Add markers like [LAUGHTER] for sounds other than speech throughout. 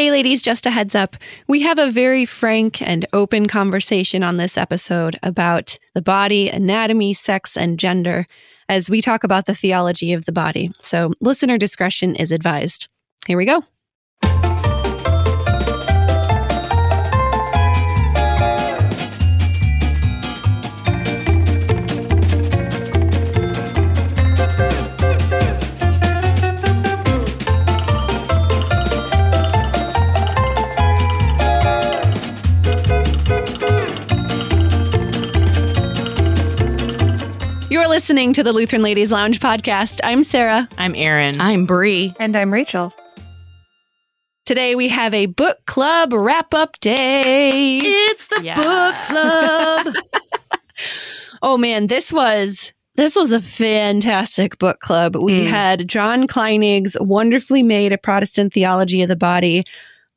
Hey, ladies, just a heads up. We have a very frank and open conversation on this episode about the body, anatomy, sex, and gender as we talk about the theology of the body. So, listener discretion is advised. Here we go. Listening to the Lutheran Ladies Lounge podcast. I'm Sarah. I'm Erin. I'm Bri. And I'm Rachel. Today we have a book club wrap up day. It's the Yeah. book club. [LAUGHS] Oh man, this was this was a fantastic book club. We Mm. had John Kleinig's wonderfully made a Protestant theology of the body.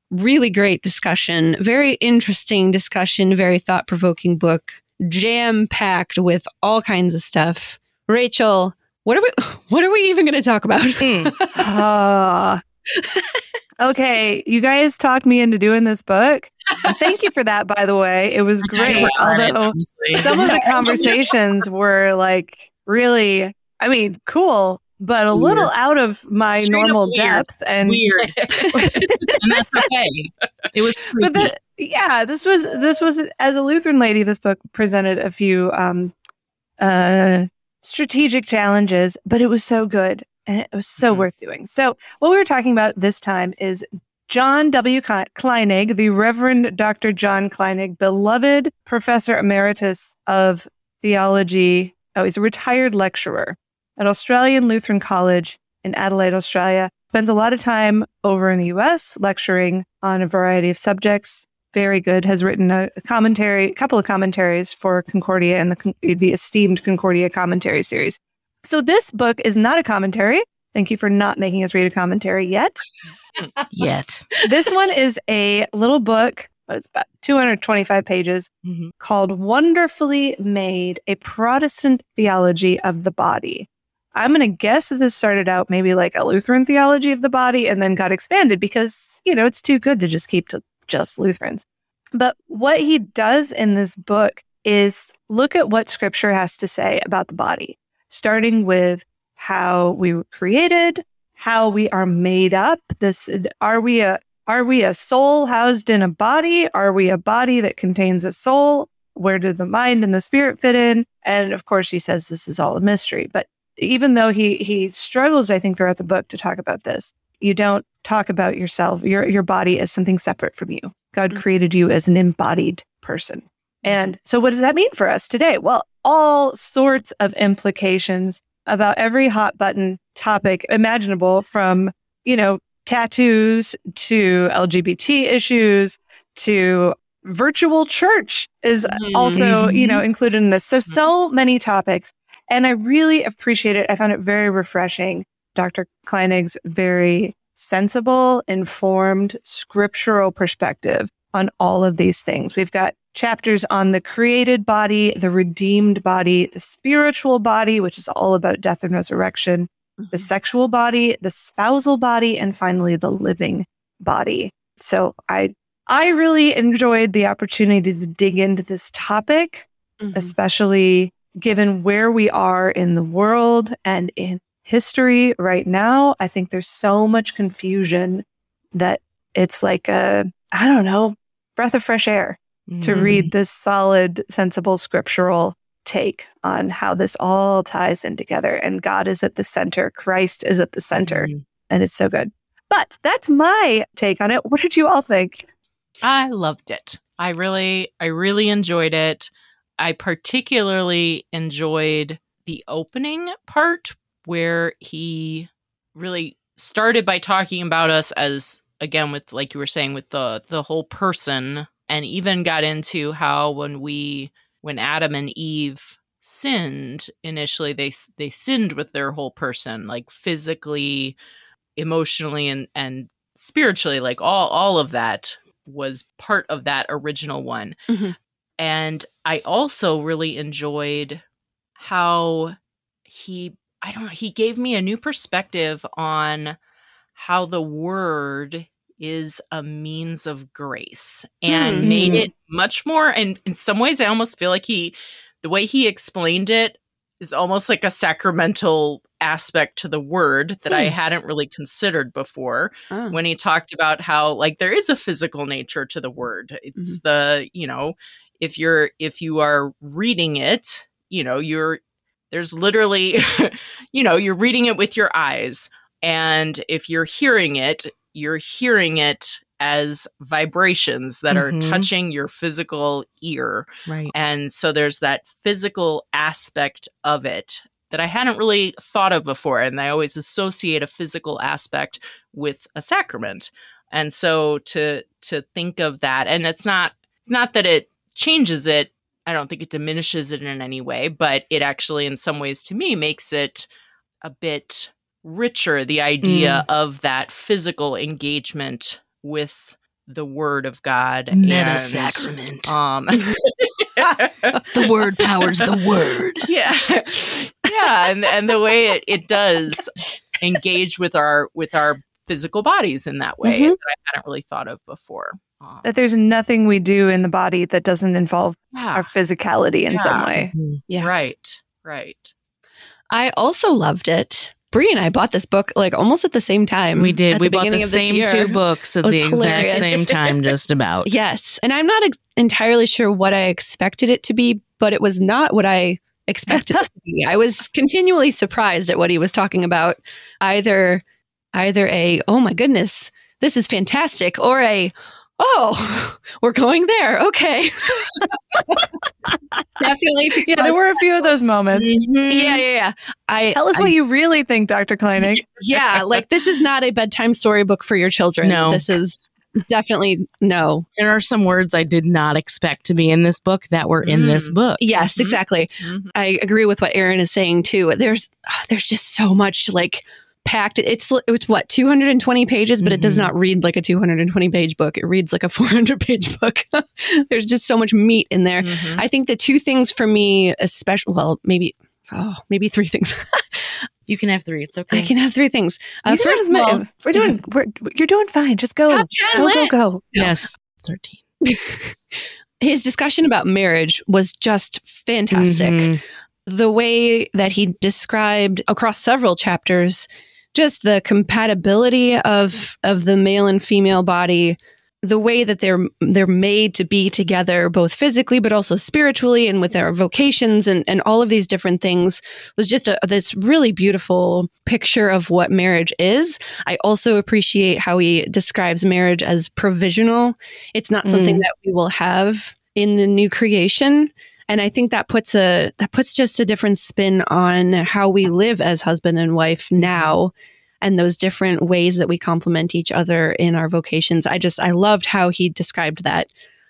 Really great discussion, very interesting discussion, very thought provoking book, jam packed with all kinds of stuff. Rachel, what are we [LAUGHS] what are we even going to talk about? [LAUGHS] Ah. okay, you guys talked me into doing this book. Thank you for that, by the way. It was great. Although some of the [LAUGHS] conversations were like really, I mean, cool, but a little out of my Straight normal weird. depth. And weird. and that's okay. It was creepy. but the, yeah, this was this was as a Lutheran lady. This book presented a few um, uh, strategic challenges, but it was so good and it was so Mhm. worth doing. So, what we were talking about this time is John W. Kle- Kleinig, the Reverend Dr. John Kleinig, beloved Professor Emeritus of Theology. Oh, he's a retired lecturer at Australian Lutheran College in Adelaide, Australia. Spends a lot of time over in the US lecturing on a variety of subjects. Very good. Has written a, commentary, a couple of commentaries for Concordia and the, the esteemed Concordia commentary series. So this book is not a commentary. Thank you for not making us read a commentary yet. [LAUGHS] Yet. this one is a little book. but It's about 225 pages Mhm. called Wonderfully Made A Protestant Theology of the Body. I'm going to guess that this started out maybe like a Lutheran theology of the body and then got expanded because, you know, it's too good to just keep to just Lutherans. But what he does in this book is look at what scripture has to say about the body, starting with how we were created, how we are made up. This are we a are we a soul housed in a body? Are we a body that contains a soul? Where do the mind and the spirit fit in? And of course, he says this is all a mystery. But even though he he struggles, I think, throughout the book to talk about this, you don't talk about yourself, your your body as something separate from you. God Mhm. created you as an embodied person. Mm-hmm. And so what does that mean for us today? Well, all sorts of implications about every hot button topic imaginable from, you know, tattoos to LGBT issues to virtual church is mm-hmm. also, you know, mm-hmm. included in this. So, so many topics. And I really appreciate it. I found it very refreshing. Dr. Kleinig's very sensible, informed, scriptural perspective on all of these things. We've got chapters on the created body, the redeemed body, the spiritual body, which is all about death and resurrection, the sexual body, the spousal body, and finally the living body. So I I really enjoyed the opportunity to dig into this topic, Mhm. especially given where we are in the world and in history right now. I think there's so much confusion that it's like a I don't know, breath of fresh air to read this solid, sensible scriptural take on how this all ties in together. And God is at the center, Christ is at the center, Mhm. and it's so good. But that's my take on it. What did you all think? I loved it. I really, I really enjoyed it. I particularly enjoyed the opening part where he really started by talking about us as again with like you were saying with the the whole person and even got into how when we when Adam and Eve sinned initially they they sinned with their whole person like physically emotionally and and spiritually like all all of that was part of that original one Mhm. and i also really enjoyed how he i don't know he gave me a new perspective on how the word is a means of grace and Hmm. made it much more and in some ways I almost feel like he the way he explained it is almost like a sacramental aspect to the word that I Hmm. hadn't really considered before Oh. when he talked about how like there is a physical nature to the word it's the you know if you're if you are reading it you know you're there's literally [LAUGHS] you know you're reading it with your eyes and if you're hearing it you're hearing it as vibrations that Mhm. are touching your physical ear Right. and so there's that physical aspect of it that I hadn't really thought of before. And I always associate a physical aspect with a sacrament. And so to to think of that, and it's not it's not that it changes it. I don't think it diminishes it in any way, but it actually in some ways to me makes it a bit richer, the idea of that physical engagement with the word of God. Meta sacrament. Um [LAUGHS] the word powers the word. [LAUGHS] yeah yeah and and the way it, it does engage with our with our physical bodies in that way Mhm. that i hadn't really thought of before Um, That there's nothing we do in the body that doesn't involve yeah, our physicality in some Yeah. way. Yeah. right right I also loved it. Bri and I bought this book like almost at the same time. We did. at We bought the beginning of this same year. two books at It was the exact same time, just about. [LAUGHS] Yes. And I'm not ex- entirely sure what I expected it to be, but it was not what I expected it to be. I was continually surprised at what he was talking about. Either either a oh my goodness, this is fantastic or a oh, [LAUGHS] we're going there. Okay. [LAUGHS] Definitely. took Yeah, there were a few of those moments. yeah, yeah, yeah. I Tell us I- what you really think, Dr. Kleinig. [LAUGHS] yeah, like this is not a bedtime storybook for your children. No. This is definitely no. There are some words I did not expect to be in this book that were in this Mm. book. Yes, Mhm. exactly. Mhm. I agree with what Erin is saying too. There's there's just so much like packed. It's it's what 220 pages, but it does Mhm. not read like a 220 page book. It reads like a [LAUGHS] 400 page book. [LAUGHS] there's just so much meat in there. Mhm. I think the two things for me, especially well, maybe oh, maybe three things. [LAUGHS] You can have three. It's okay. I can have three things. Uh, first have of all, we're doing. We're, you're doing fine. Just go. Top 10 Go, go, go. yes. 13. his discussion about marriage was just fantastic. Mhm. The way that he described across several chapters just the compatibility of of the male and female body, the way that they're they're made to be together both physically but also spiritually and with their vocations and and all of these different things was just a this really beautiful picture of what marriage is. I also appreciate how he describes marriage as provisional. It's not something Mm. that we will have in the new creation. And I think that puts a that puts just a different spin on how we live as husband and wife mm-hmm. now and those different ways that we complement each other in our vocations. I just I loved how he described that.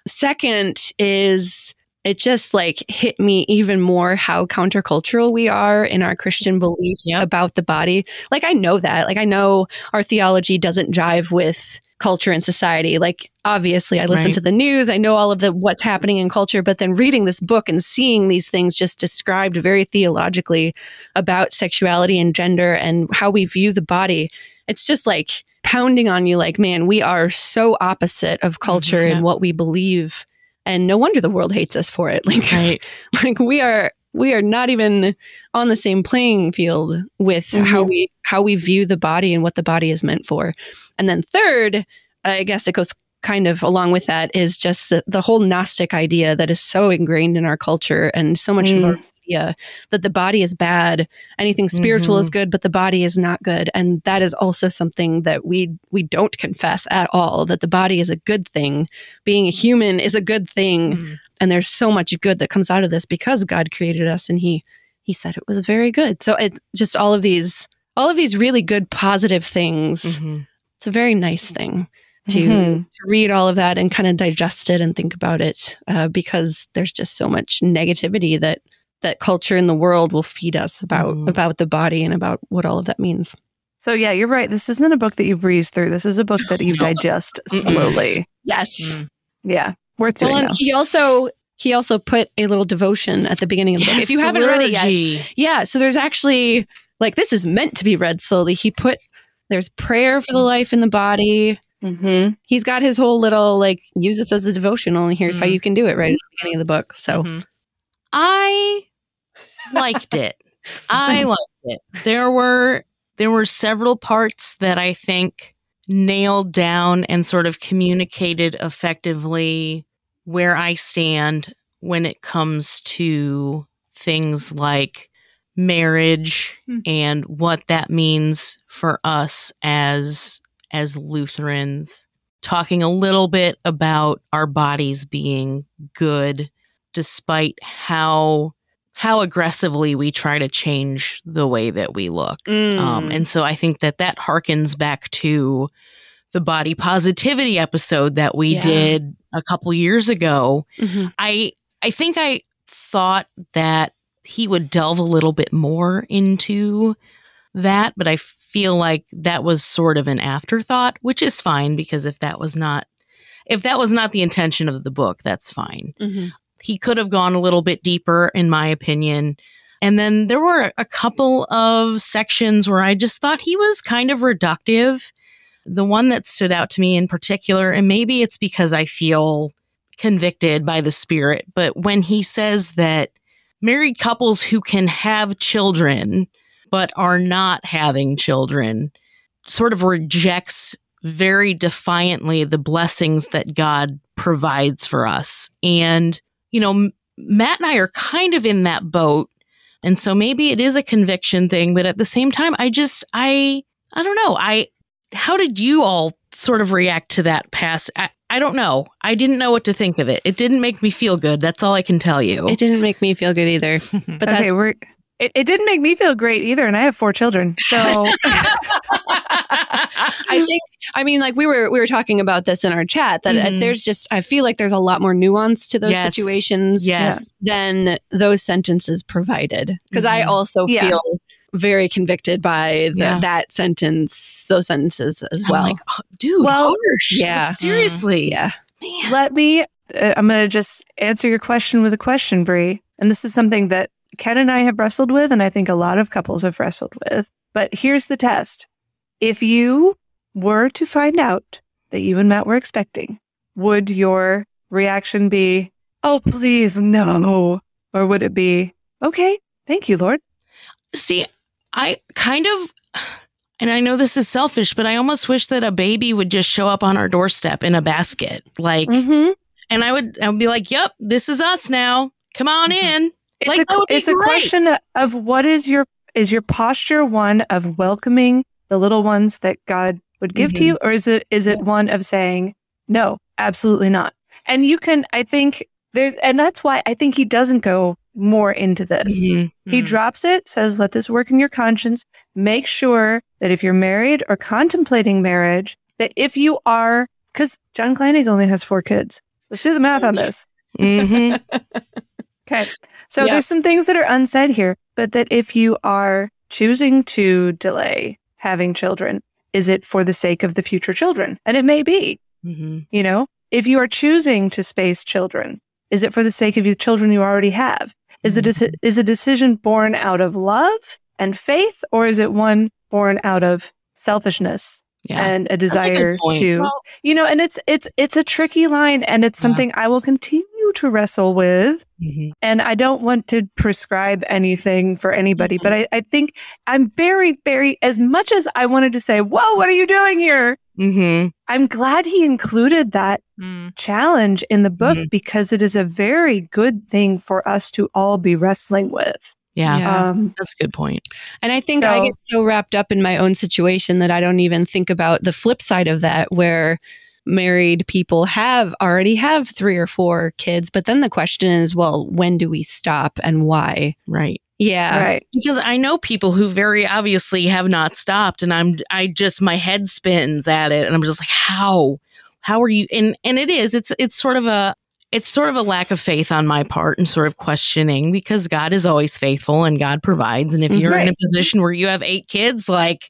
Second is it just like hit me even more how countercultural we are in our Christian mm-hmm. beliefs Yep. about the body. Like I know that. Like I know our theology doesn't jive with culture and society. Like obviously I listen Right. to the news, I know all of the what's happening in culture, but then reading this book and seeing these things just described very theologically about sexuality and gender and how we view the body, it's just like pounding on you like, man, we are so opposite of culture Mhm, yeah. and what we believe. And no wonder the world hates us for it. [LAUGHS] Like Right. like we are we are not even on the same playing field with how Mhm. we how we view the body and what the body is meant for. And then third, I guess it goes kind of along with that is just the, the whole Gnostic idea that is so ingrained in our culture and so much of our media that the body is bad. Anything spiritual is good, but the body is not good. And that is also something that we we don't confess at all, that the body is a good thing. Being a human is a good thing Mhm. And there's so much good that comes out of this because God created us and he he said it was very good. So it's just all of these all of these really good positive things. Mhm. It's a very nice thing to, Mhm. to read all of that and kind of digest it and think about it uh, because there's just so much negativity that that culture in the world will feed us about Mhm. about the body and about what all of that means. So yeah, you're right. This isn't a book that you breeze through. This is a book that you [LAUGHS] digest slowly. Yes. Mm. Yeah, worth doing. Well, and he also he also put a little devotion at the beginning of the book. If you haven't read it yet. Yeah, so there's actually like this is meant to be read slowly. He put there's prayer for the life in the body. Mm-hmm. He's got his whole little like use this as a devotional and here's how Mm. you can do it right at the beginning of the book. So Mhm. I liked it. I [LAUGHS] liked it. There were there were several parts that I think nailed down and sort of communicated effectively where I stand when it comes to things like marriage Hmm. and what that means for us as as Lutherans talking a little bit about our bodies being good despite how how aggressively we try to change the way that we look. Mm. Um, and so I think that that harkens back to the body positivity episode that we Yeah. did a couple years ago. Mhm. I I think I thought that he would delve a little bit more into that, but I feel like that was sort of an afterthought, which is fine because if that was not if that was not the intention of the book, that's fine Mhm. He could have gone a little bit deeper, in my opinion. And then there were a couple of sections where I just thought he was kind of reductive. The one that stood out to me in particular, and maybe it's because I feel convicted by the spirit, but when he says that married couples who can have children but are not having children sort of rejects very defiantly the blessings that God provides for us. And you know, Matt and I are kind of in that boat. And so maybe it is a conviction thing, but at the same time, I just, I, I don't know. I, how did you all sort of react to that pass? I, I don't know. I didn't know what to think of it. It didn't make me feel good. That's all I can tell you. It didn't make me feel good either. [LAUGHS] But okay, that's we're. It, it didn't make me feel great either, and I have four children. So [LAUGHS] [LAUGHS] [LAUGHS] I think I mean like we were we were talking about this in our chat that uh, Mhm. there's just I feel like there's a lot more nuance to those Yes. situations yes. than those sentences provided because I Mhm. also Yeah. feel very convicted by the, Yeah. that sentence those sentences as I'm well. like, oh, dude, Well, harsh. Like, yeah. seriously. yeah. Man. let me. Uh, I'm going to just answer your question with a question, Bri. And this is something that Ken and I have wrestled with, and I think a lot of couples have wrestled with. But here's the test: if you were to find out that you and Matt were expecting, would your reaction be, "Oh, please, no," or would it be, "Okay, thank you, Lord"? See, I kind of, and I know this is selfish, but I almost wish that a baby would just show up on our doorstep in a basket. Like, Mm-hmm. and I would, I would be like, yep, this is us now. Come on Mhm. in. It's Like, a, that would be it's a question of what is your is your posture one of welcoming the little ones that God would give to Mhm. you, or is it is it one of saying no, absolutely not? And you can, I think there's and that's why I think he doesn't go more into this. Mhm. He Mhm. drops it, says, "Let this work in your conscience. Make sure that if you're married or contemplating marriage, that if you are, because John Kleinig only has four kids. Let's do the math on this." Mhm. [LAUGHS] Okay. So Yeah. there's some things that are unsaid here, but that if you are choosing to delay having children, is it for the sake of the future children? And it may be, Mhm. you know, if you are choosing to space children, is it for the sake of the children you already have? Is it Mm-hmm. is a decision born out of love and faith, or is it one born out of selfishness Yeah. and a a desire point. to Well- you know and it's it's it's a tricky line and it's Yeah. something i will continue to wrestle with Mhm. and I don't want to prescribe anything for anybody, Mm-hmm. but I, I think I'm very, very, as much as I wanted to say, whoa, what are you doing here? Mhm. I'm glad he included that Mm. challenge in the book Mhm. because it is a very good thing for us to all be wrestling with. Yeah. Yeah. Um, That's a good point. And I think I get so wrapped up in my own situation that I don't even think about the flip side of that, where married people have already have three or four kids. But then the question is, well, when do we stop and why? Right. Yeah. right. Because I know people who very obviously have not stopped and I'm I just my head spins at it and I'm just like how how are you and and it is it's it's sort of a it's sort of a lack of faith on my part and sort of questioning because God is always faithful and God provides. And if you're in a position where you have 8 kids like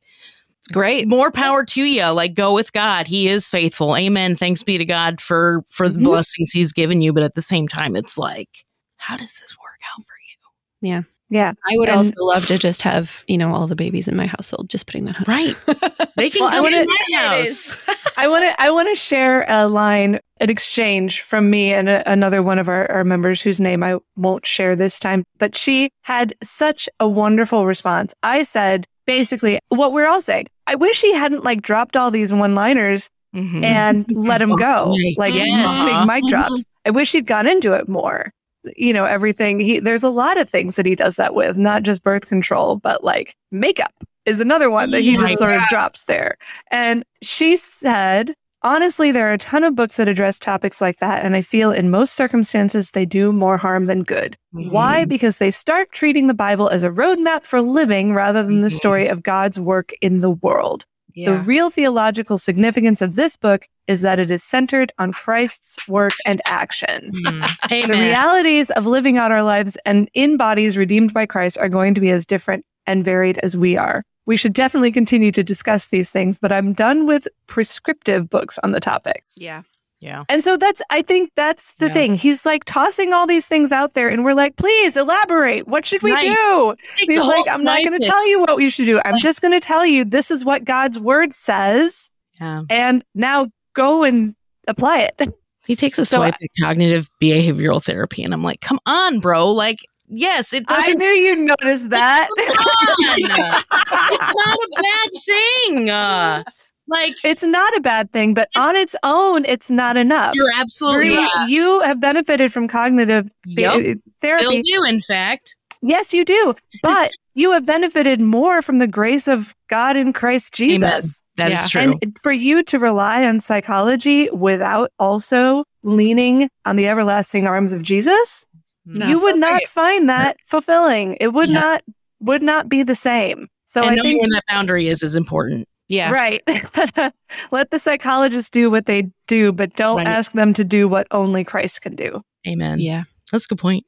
Great. more power to you. Like go with God. He is faithful. Amen. Thanks be to God for for the Mhm. blessings he's given you. But at the same time it's like how does this work out for you? Yeah. I would And- also love to just have, you know, all the babies in my household. Just putting that on. Right. [LAUGHS] They can Well, I come wanna- to my house. [LAUGHS] I want to I want to share a line, an exchange from me and a, another one of our, our members whose name I won't share this time, but she had such a wonderful response. I said basically what we're all saying. I wish he hadn't like dropped all these one-liners Mhm. and let him [LAUGHS] go like Yes. big mic drops. I wish he'd gone into it more. You know, everything he there's a lot of things that he does that with, not just birth control, but like makeup is another one that he Oh just sort of drops there. And she said, honestly, there are a ton of books that address topics like that. And I feel in most circumstances, they do more harm than good. Mhm. Why? Because they start treating the Bible as a roadmap for living rather than the Mhm. story of God's work in the world. The real theological significance of this book is that it is centered on Christ's work and action. Mm. The realities of living out our lives and in bodies redeemed by Christ are going to be as different and varied as we are. We should definitely continue to discuss these things, but I'm done with prescriptive books on the topics. Yeah. Yeah. And so that's, I think that's the Yeah. thing. He's like tossing all these things out there, and we're like, please elaborate. What should we Right. do? He's like, I'm not going to tell you what you should do. I'm just going to tell you this is what God's word says, Yeah. and now go and apply it. He takes a So swipe at cognitive behavioral therapy, and I'm like, come on, bro. Like, yes, it I doesn't. knew you'd notice that. it's not a bad thing. [LAUGHS] Uh, like, it's not a bad thing, but on its own, it's not enough. you're absolutely Bri, right. You have benefited from cognitive Yep. Uh, therapy. Still do, in fact. Yes, you do. But [LAUGHS] you have benefited more from the grace of God in Christ Jesus. That is Yeah. true. And for you to rely on psychology without also leaning on the everlasting arms of Jesus, No, you would okay. not find that fulfilling. It would Yeah. not would not be the same. So and I knowing think that boundary is is important. Yeah. right. [LAUGHS] Let the psychologists do what they do, but don't Right. ask them to do what only Christ can do. Amen. Yeah. That's a good point.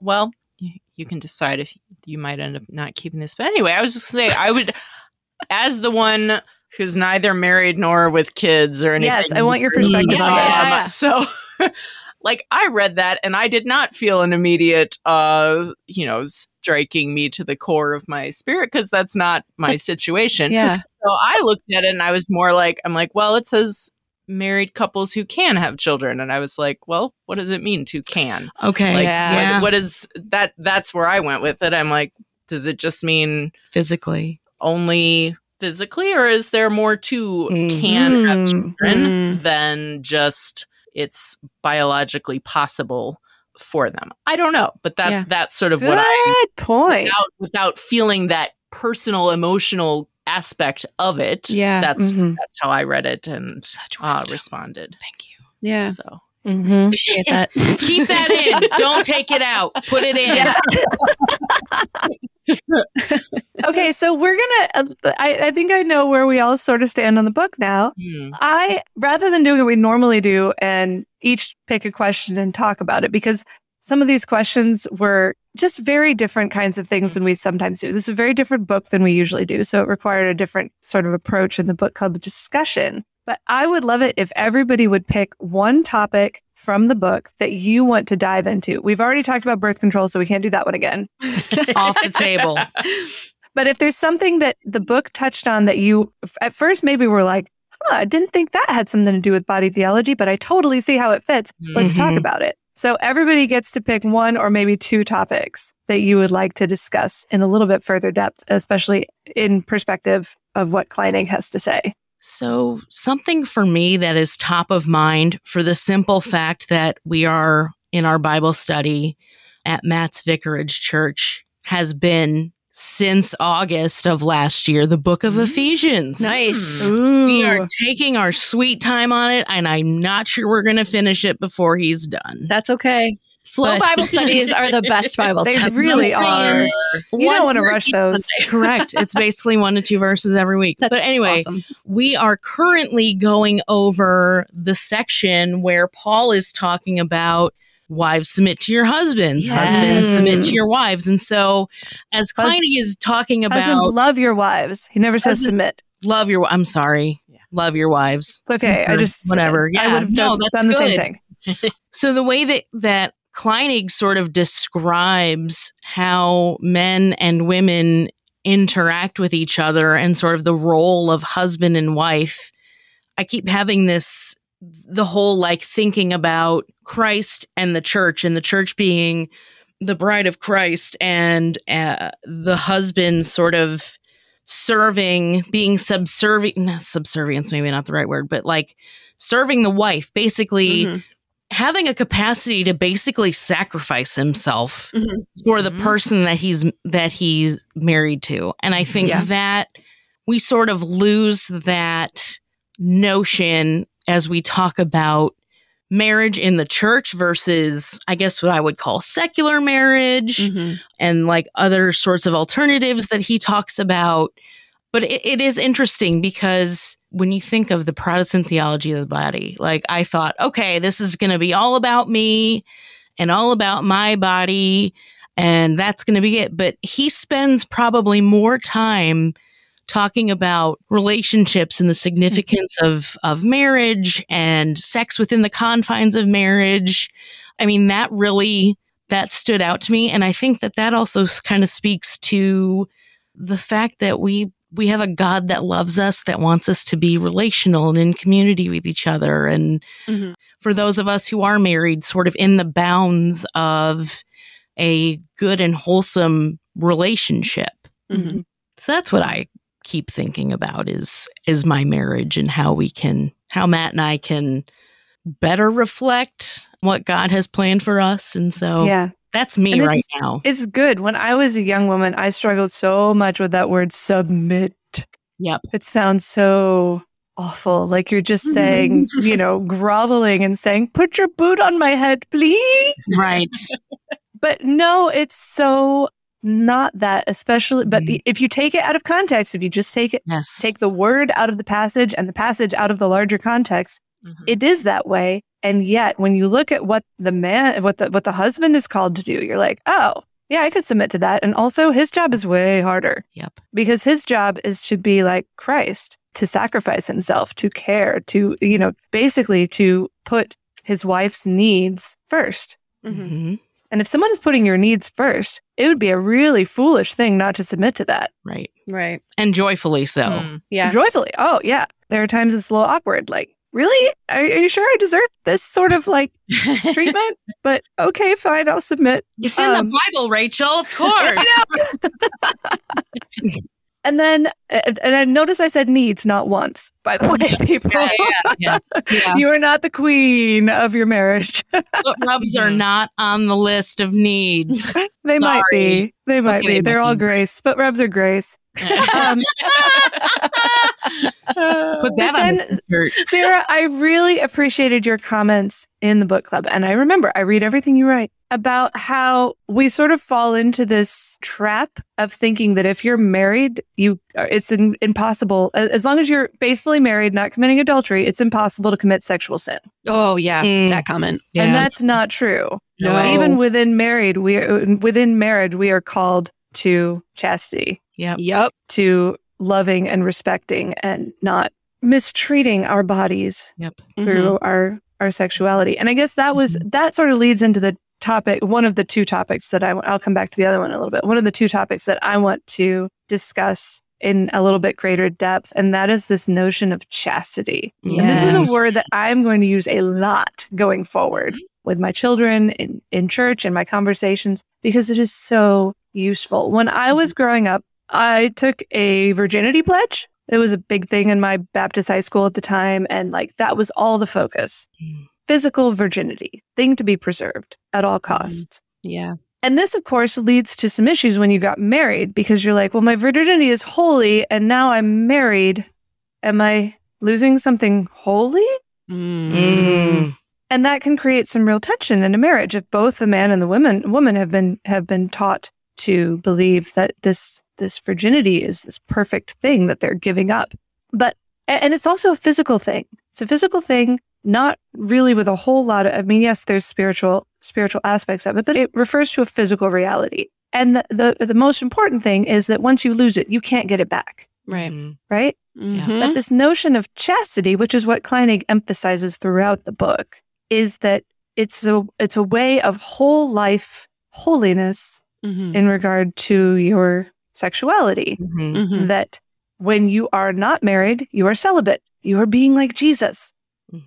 Well, you, you can decide if you might end up not keeping this. But anyway, I was just saying, I would, [LAUGHS] as the one who's neither married nor with kids or anything. Yes, I want your perspective on this. Um, So, [LAUGHS] like, I read that and I did not feel an immediate, uh, you know, striking me to the core of my spirit because that's not my situation. Yeah. So I looked at it and I was more like, I'm like, well, it says married couples who can have children, and I was like, well, what does it mean to can? Okay. Like, Yeah. what, what is that? That's where I went with it. I'm like, does it just mean Physically. only physically, or is there more to can have Mm. children than just it's biologically possible for them? I don't know, but that Yeah. that's sort of Good what I point. without, without feeling that personal emotional aspect of it. Yeah. that's Mhm. that's how I read it and uh, responded. Thank you. Yeah. So Mhm. Appreciate that. [LAUGHS] Keep that in. Don't take it out. Put it in. Yeah. [LAUGHS] [LAUGHS] okay, so we're gonna. Uh, I, I think I know where we all sort of stand on the book now. hmm. I rather than doing what we normally do and each pick a question and talk about it because some of these questions were just very different kinds of things than we sometimes do. This is a very different book than we usually do, so it required a different sort of approach in the book club discussion. But I would love it if everybody would pick one topic from the book that you want to dive into. We've already talked about birth control, so we can't do that one again. [LAUGHS] Off the table. [LAUGHS] But if there's something that the book touched on that you at first maybe were like, huh, I didn't think that had something to do with body theology, but I totally see how it fits. Let's talk Mhm. about it. So everybody gets to pick one or maybe two topics that you would like to discuss in a little bit further depth, especially in perspective of what Kleinig has to say. So, something for me that is top of mind for the simple fact that we are in our Bible study at Matt's Vicarage Church has been since August of last year, the book of mm. Ephesians. Nice. Ooh. We are taking our sweet time on it, and I'm not sure we're going to finish it before he's done. That's okay. Slow But- Bible [LAUGHS] studies are the best [LAUGHS] Bible They studies. really are. insane. You One don't want to rush those. Correct. It's [LAUGHS] basically one to two verses every week. That's but anyway, awesome. we are currently going over the section where Paul is talking about wives submit to your husbands, husbands submit to your wives. And so as Hus- Kleinig is talking about Husbands, love your wives. He never says Husbands- submit. love your I'm sorry. Yeah. Love your wives. Okay, I just whatever. I Yeah, would have no, done, that's done the same good. thing. So the way that that Kleinig sort of describes how men and women interact with each other and sort of the role of husband and wife. I keep having this the whole like thinking about Christ and the church and the church being the bride of Christ and uh, the husband sort of serving, being subservient, subservience, maybe not the right word, but like serving the wife, basically Mhm. Having a capacity to basically sacrifice himself Mhm. for the Mhm. person that he's that he's married to. And I think Yeah. that we sort of lose that notion as we talk about marriage in the church versus I guess what I would call secular marriage Mhm. and like other sorts of alternatives that he talks about. But it, it is interesting because when you think of the Protestant theology of the body, like I thought, okay, this is going to be all about me and all about my body, and that's going to be it. But he spends probably more time talking about relationships and the significance of of marriage and sex within the confines of marriage. I mean, that really that stood out to me and I think that that also kind of speaks to the fact that we we have a God that loves us that wants us to be relational and in community with each other and Mhm. for those of us who are married sort of in the bounds of a good and wholesome relationship. Mhm. So that's what I keep thinking about is is my marriage and how we can how Matt and I can better reflect what God has planned for us. And so Yeah. That's me right now. It's good. When I was a young woman, I struggled so much with that word submit. Yep. It sounds so awful. Like you're just saying, [LAUGHS] you know, groveling and saying, put your boot on my head, please. Right. But no, it's so not that, especially, but Mhm. if you take it out of context, if you just take it, Yes. take the word out of the passage and the passage out of the larger context, Mhm. it is that way. And yet when you look at what the man, what the, what the husband is called to do, you're like, oh, yeah, I could submit to that. And also his job is way harder Yep. because his job is to be like Christ, to sacrifice himself, to care, to, you know, basically to put his wife's needs first. Mhm. Mhm. And if someone is putting your needs first, it would be a really foolish thing not to submit to that Right. Right. And joyfully so. Mm. Yeah. joyfully. Oh, yeah. There are times it's a little awkward. Like, really? Are, are you sure I deserve this sort of like [LAUGHS] treatment? but okay, fine. I'll submit. It's in Um, the Bible, Rachel, of [LAUGHS] course. And then, and I notice I said needs not once, by the [LAUGHS] way, people. Yes. Yeah. You are not the queen of your marriage. Foot rubs are not on the list of needs. they might be. They might Okay, be. They're all grace. Foot rubs are grace. Um, Put that But on then- shirt. Sarah, I really appreciated your comments in the book club. And I remember I read everything you write about how we sort of fall into this trap of thinking that if you're married, you it's in, impossible as long as you're faithfully married, not committing adultery, it's impossible to commit sexual sin. Oh yeah, Mm. that comment. And that's not true. No. Even within married, we are, within marriage, we are called to chastity, Yep. Yep. to loving and respecting and not mistreating our bodies Yep. through mm-hmm. our our sexuality. And I guess that was mm-hmm. that sort of leads into the topic, one of the two topics that I I'll come back to the other one in a little bit. One of the two topics that I want to discuss in a little bit greater depth, and that is this notion of chastity. And this is a word that I'm going to use a lot going forward mm-hmm. with my children in, in church and my conversations because it is so useful. When I was growing up, I took a virginity pledge. It was a big thing in my Baptist high school at the time. And like that was all the focus Mm. physical virginity, thing to be preserved at all costs. Yeah. And this, of course, leads to some issues when you got married because you're like, well, my virginity is holy and now I'm married. Am I losing something holy? Mm. and that can create some real tension in a marriage if both the man and the woman woman have been have been taught to believe that this this virginity is this perfect thing that they're giving up but and it's also a physical thing it's a physical thing not really with a whole lot of i mean yes there's spiritual spiritual aspects of it but it refers to a physical reality and the the, the most important thing is that once you lose it you can't get it back Right. Mm. right Mhm. but this notion of chastity, which is what Kleinig emphasizes throughout the book, is that it's a it's a way of whole life holiness Mhm. in regard to your sexuality. Mhm. Mhm. That when you are not married, you are celibate. You are being like Jesus.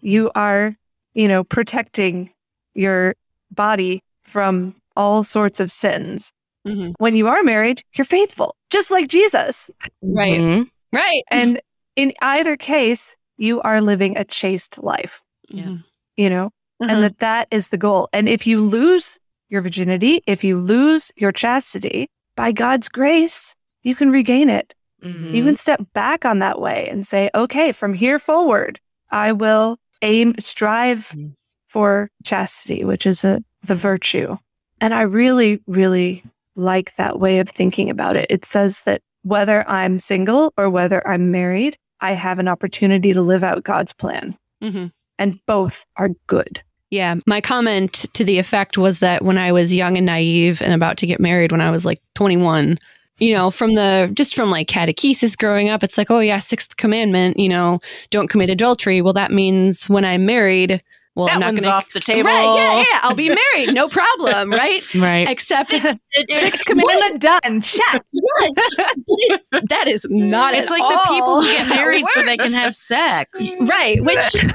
You are, you know, protecting your body from all sorts of sins. Mhm. When you are married, you're faithful, just like Jesus. Right. Mhm. Right. And in either case, you are living a chaste life, Mhm. you know, Uh-huh. and that that is the goal. And if you lose your virginity, if you lose your chastity, by God's grace, you can regain it. Mhm. You can step back on that way and say, okay, from here forward, I will aim, strive Mhm. for chastity, which is a the virtue. And I really, really like that way of thinking about it. It says that whether I'm single or whether I'm married, I have an opportunity to live out God's plan. Mhm. And both are good. Yeah. My comment to the effect was that when I was young and naive and about to get married when I was like 21, you know, from the just from like catechesis growing up, it's like, oh, yeah, sixth commandment, you know, don't commit adultery. Well, that means when I'm married, well, that I'm not one's going off the table. Right. Yeah. Yeah. I'll be married. No problem. Right. [LAUGHS] Right. Except [LAUGHS] it's, Sixth commandment done. Check. [LAUGHS] yes, that is not. It's like the people who get married so they can have sex. right which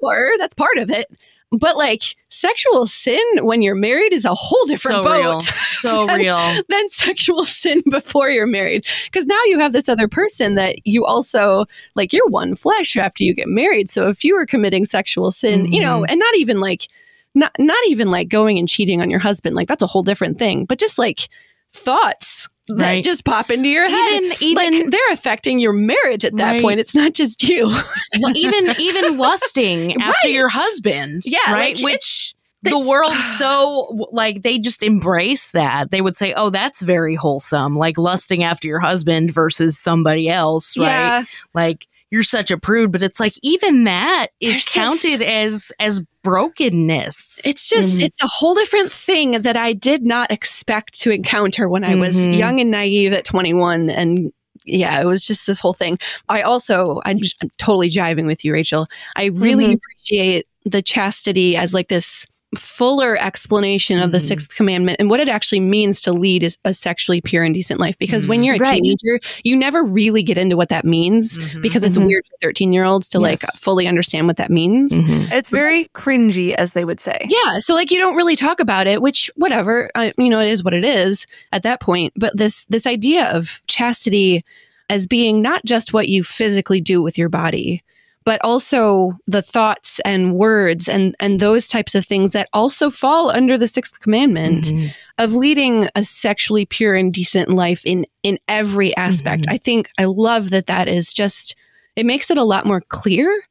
or that's part of it but like sexual sin when you're married is a whole different so boat. [LAUGHS] Real. So than- real. than sexual sin [LAUGHS] before you're married. Because now you have this other person that you also like you're one flesh after you get married. So if you were committing sexual sin you know mm-hmm. and not even like not not even like going and cheating on your husband like that's a whole different thing. But just like thoughts that Right. just pop into your head Even even like they're affecting your marriage at that Right. point it's not just you well, even even [LAUGHS] lusting after Right. your husband. Yeah, Right. like, Which the world [SIGHS] so like they just embrace that. They would say, "Oh, that's very wholesome." Like lusting after your husband versus somebody else, right? yeah Like you're such a prude, but it's like even that is There's just- counted as as brokenness. It's just, Mhm. it's a whole different thing that I did not expect to encounter when I was Mhm. young and naive at 21. And yeah, it was just this whole thing. I also, I'm, just, I'm totally jiving with you, Rachel. I really Mhm. appreciate the chastity as like this fuller explanation of the Mhm. sixth commandment and what it actually means to lead a, a sexually pure and decent life. Because when Mhm. you're a Right. teenager, you never really get into what that means Mhm. because it's Mhm. weird for 13 year olds to like fully understand what that means. Mhm. It's very cringy, as they would say. Yeah, so like you don't really talk about it, which whatever, uh, you know, it is what it is at that point. But this this idea of chastity as being not just what you physically do with your body, but also the thoughts and words and and those types of things that also fall under the sixth commandment Mhm. of leading a sexually pure and decent life in in every aspect. Mhm. I think I love that that is just it makes it a lot more clear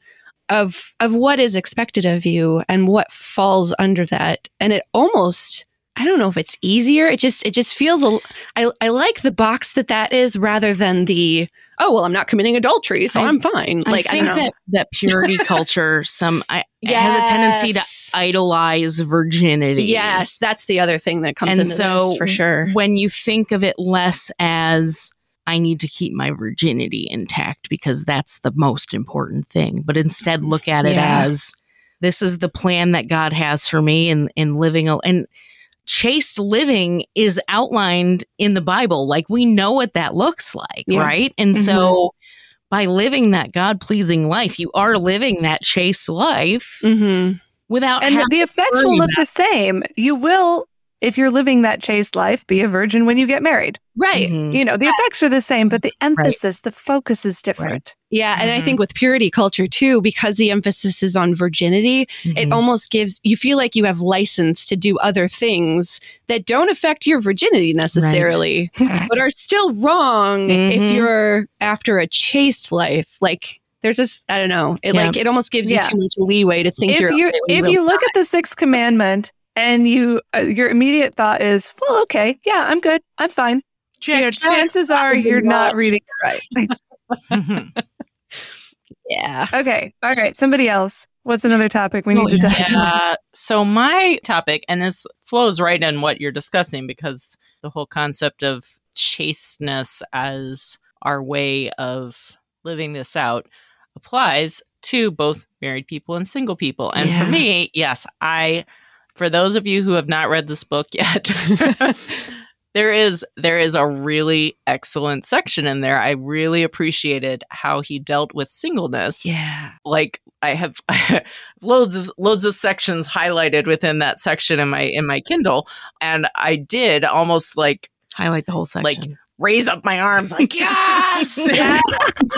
of of what is expected of you and what falls under that and it almost I don't know if it's easier. It just it just feels a I I like the box that that is rather than the oh well I'm not committing adultery so I- am fine. Like I I, think that that purity [LAUGHS] culture some I, has a tendency to idolize virginity. Yes, that's the other thing that comes And into so this for sure. When you think of it less as I need to keep my virginity intact because that's the most important thing, but instead look at it Yeah. as this is the plan that God has for me in in living a, and chaste living is outlined in the Bible. Like we know what that looks like, Yeah. right? And Mm-hmm. so by living that God pleasing life, you are living that chaste life hmm without And the effects will look the same. You will, if you're living that chaste life, be a virgin when you get married. Right. Mhm. You know, the effects are the same, but the emphasis, the focus is different. Yeah, and I Mhm. think with purity culture too, because the emphasis is on virginity, it Mhm. almost gives you feel like you have license to do other things that don't affect your virginity necessarily, [LAUGHS] but are still wrong if Mhm. you're after a chaste life. Like there's this, I don't know, it Yeah. like it almost gives you Yeah. too much leeway to think if you're you okay if really you look at the sixth commandment and you uh, your immediate thought is, well, okay, yeah, I'm good, I'm fine. Check, you know, check. chances are you're not not. reading it right. [LAUGHS] Yeah. okay, all right. Somebody else. What's another topic we need Oh, to yeah. dive into? Uh, so my topic, and this flows right in what you're discussing, because the whole concept of chasteness as our way of living this out applies to both married people and single people. And Yeah. for me, yes, I for those of you who have not read this book yet, [LAUGHS] there is there is a really excellent section in there. I really appreciated how he dealt with singleness. Yeah. Like I have, I [LAUGHS] have loads of loads of sections highlighted within that section in my in my Kindle, and I did almost like Highlight the whole section. Like, raise up my arms like yes [LAUGHS] Yeah. [LAUGHS]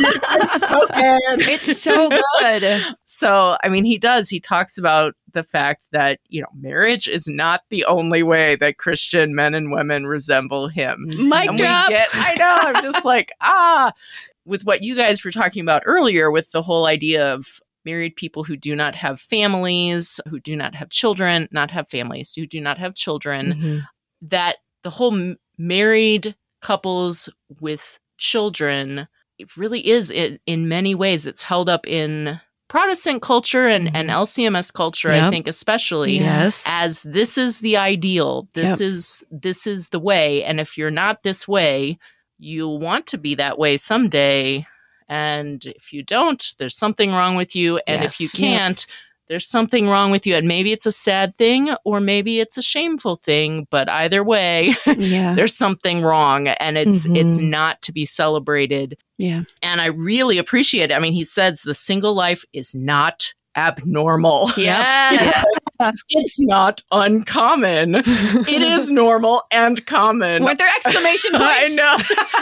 it's so good so i mean he does he talks about the fact that you know marriage is not the only way that christian men and women resemble him Mic and drop. get i know i'm just like [LAUGHS] ah with what you guys were talking about earlier with the whole idea of married people who do not have families who do not have children not have families who do not have children Mhm. that the whole married couples with children it really is in, in many ways it's held up in protestant culture and, and mm-hmm. lcms culture i think especially Yes. as this is the ideal this is this is the way and if you're not this way you'll want to be that way someday and if you don't there's something wrong with you and if you Yes. Yep. There's something wrong with you and maybe it's a sad thing or maybe it's a shameful thing but either way Yeah. [LAUGHS] there's something wrong and it's it's Mhm. not to be celebrated Yeah. and i really appreciate it i mean he says the single life is not abnormal [LAUGHS] Yes. [LAUGHS] it's not uncommon [LAUGHS] it is normal and common Weren't there exclamation points? I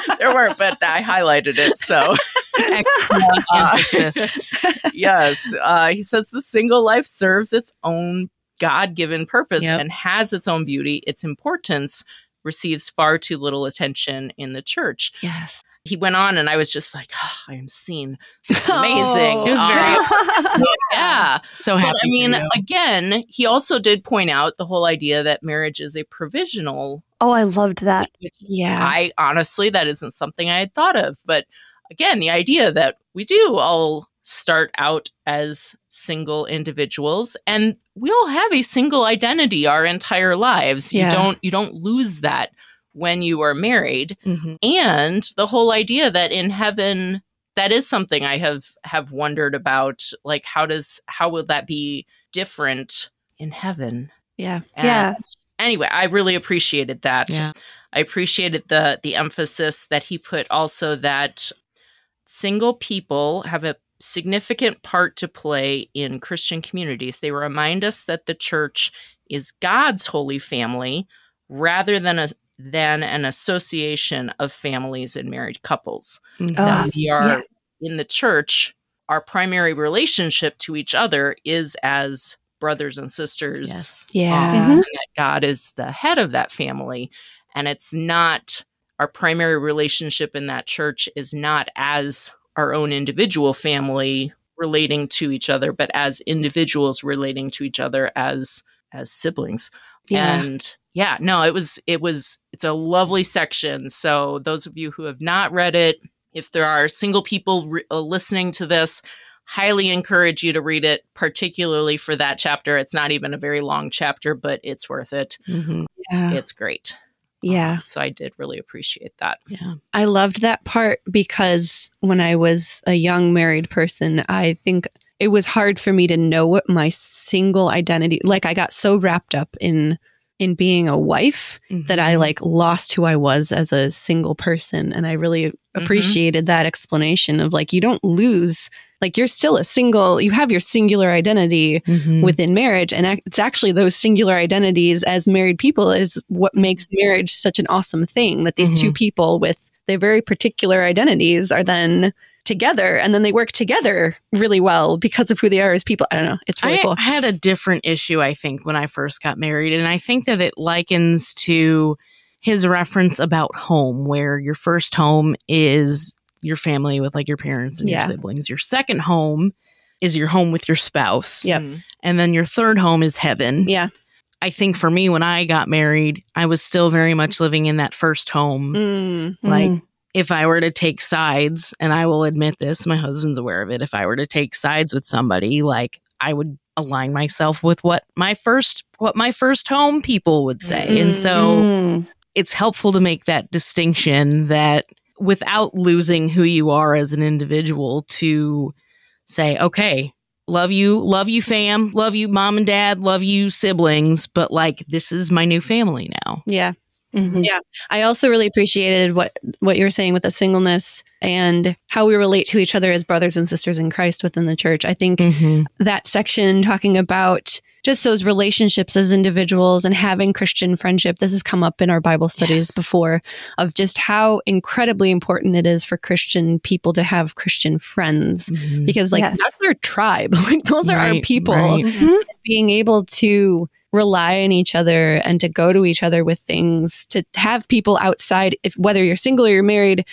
know there weren't, but I highlighted it. So Excellent Uh, emphasis. yes, uh, he says the single life serves its own God-given purpose Yep. and has its own beauty. Its importance receives far too little attention in the church. Yes. He went on, and I was just like, oh, I am seen. This is [LAUGHS] amazing. Oh. It was very- [LAUGHS] [LAUGHS] Uh, yeah. So But. I mean, again, he also did point out the whole idea that marriage is a provisional oh, I loved that. Yeah. I honestly, that isn't something I had thought of. But again, the idea that we do all start out as single individuals and we all have a single identity our entire lives. Yeah. You don't you don't lose that when you are married. Mhm. And the whole idea that in heaven that is something I have have wondered about like how does how will that be different in heaven? Yeah. Yeah. Anyway, I really appreciated that. Yeah. I appreciated the the emphasis that he put also that single people have a significant part to play in Christian communities. They remind us that the church is God's holy family rather than a than an association of families and married couples. Mhm. Oh, that we are yeah. in the church, our primary relationship to each other is as brothers and sisters Yes. Yeah. um, and that God is the head of that family. And it's not our primary relationship in that church is not as our own individual family relating to each other, but as individuals relating to each other as as siblings. Yeah. And yeah, no, it was it was it's a lovely section. So those of you who have not read it, if there are single people re- uh, listening to this, highly encourage you to read it, particularly for that chapter. It's not even a very long chapter, but it's worth it. Mhm. It's, Yeah. it's great. Yeah. Uh, so I did really appreciate that. Yeah. I loved that part because when I was a young married person, I think it was hard for me to know what my single identity like I got so wrapped up in in being a wife that I Mhm. like lost who I was as a single person. And I really appreciated that explanation of like you don't lose like you're still a single you have your singular identity Mhm. within marriage. And it's actually those singular identities as married people is what makes marriage such an awesome thing that these two people with their very particular identities are then together and then they work together really well because of who they are as people i don't know it's really I cool had a different issue, I think, when I first got married. And I think that it likens to his reference about home, where your first home is your family with like your parents and Yeah. your siblings. Your second home is your home with your spouse. Yep. Mm. And then your third home is heaven. yeah I think for me, when I got married, I was still very much living in that first home. Mm. Like, Mm. If I were to take sides, and I will admit this, my husband's aware of it. If I were to take sides with somebody, like I would align myself with what my first what my first home people would say. And so Mm. it's helpful to make that distinction that without losing who you are as an individual to say, okay, love you, love you, fam, love you, mom and dad, love you, siblings, but like this is my new family now. Yeah. Mhm. Yeah. I also really appreciated what what you were saying with the singleness and how we relate to each other as brothers and sisters in Christ within the church. I think Mm-hmm. that section talking about just those relationships as individuals and having Christian friendship. This has come up in our Bible studies Yes. before of just how incredibly important it is for Christian people to have Christian friends because like Yes. that's our tribe. [LAUGHS] Like those are our people. right. Mhm. Being able to rely on each other and to go to each other with things, to have people outside if whether you're single or you're married,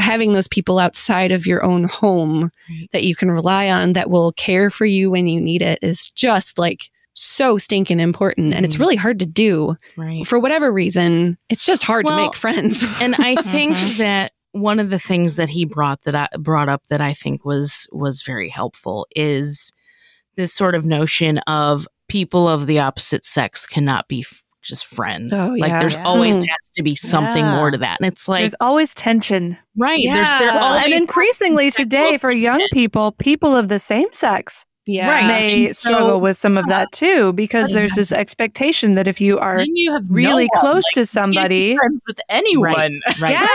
having those people outside of your own home Right. that you can rely on that will care for you when you need it is just like so stinking important and it's Mhm. really hard to do Right. for whatever reason it's just hard Well, to make friends and I [LAUGHS] think Mhm. that one of the things that he brought that I brought up that I think was was very helpful is this sort of notion of people of the opposite sex cannot be f- just friends. Oh, like there's Yeah. always Mm. has to be something Yeah. more to that. And it's like There's always tension. right, there's there Yeah. always and has to be increasingly [LAUGHS] today for young people, people of the same sex yeah Right. may and so- struggle with some of that too, because there's this expectation that if you are you have really no close Like, to you can't be somebody, friends with anyone. Right. [LAUGHS] Yeah.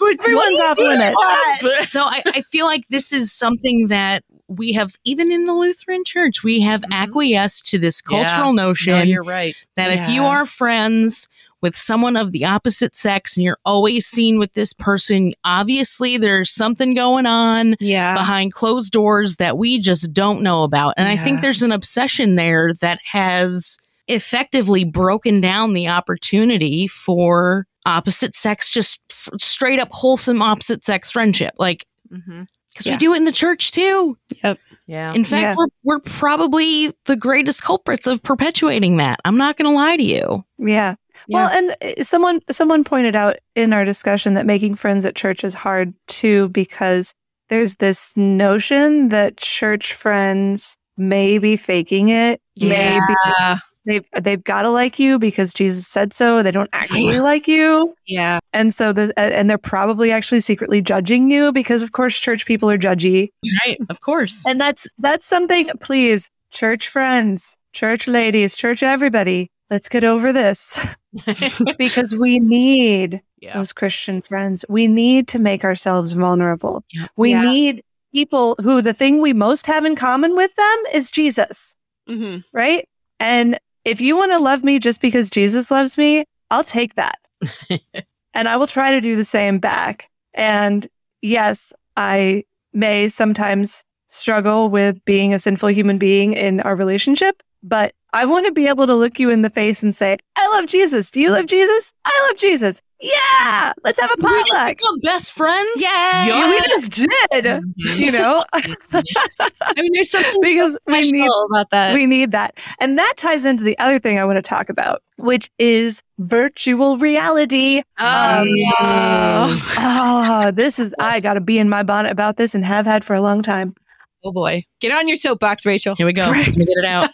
Like, Everyone's off do you do limits. [LAUGHS] so I, I feel like this is something that we have even in the Lutheran church, we have Mhm. acquiesced to this Yeah. cultural notion No, you're right. that if you are friends with someone of the opposite sex and you're always seen with this person, obviously there's something going on yeah behind closed doors that we just don't know about. And I think there's an obsession there that has effectively broken down the opportunity for opposite sex, just f- straight up wholesome opposite sex friendship. Like, Mm-hmm. Because Yeah. we do it in the church too. Yep. Yeah. In fact, Yeah. we're, we're probably the greatest culprits of perpetuating that. I'm not going to lie to you. yeah. Well, and uh, someone someone pointed out in our discussion that making friends at church is hard too because there's this notion that church friends may be faking it. Maybe yeah they've they've got to like you because Jesus said so. They don't actually like you, yeah and so the and they're probably actually secretly judging you because of course church people are judgy. Right. Of course. And that's that's something please church friends, church ladies, church everybody, let's get over this [LAUGHS] because we need yeah. those Christian friends. We need to make ourselves vulnerable. Yeah. We Yeah. need people who the thing we most have in common with them is Jesus, hmm right? And if you want to love me just because Jesus loves me, I'll take that. [LAUGHS] and I will try to do the same back. And yes, I may sometimes struggle with being a sinful human being in our relationship, but I want to be able to look you in the face and say, I love Jesus. Do you love Jesus? I love Jesus. Yeah, let's have a we just potluck. become best friends. yeah Yeah, we just did. Mhm. You know, [LAUGHS] [LAUGHS] i mean there's something because we need about that we need that. And that ties into the other thing I want to talk about, which is virtual reality. oh, Um, no. [LAUGHS] Oh, this is, I got to be in my bonnet about this and have had for a long time. Oh boy get on your soapbox rachel Here we go. Right. Get it out.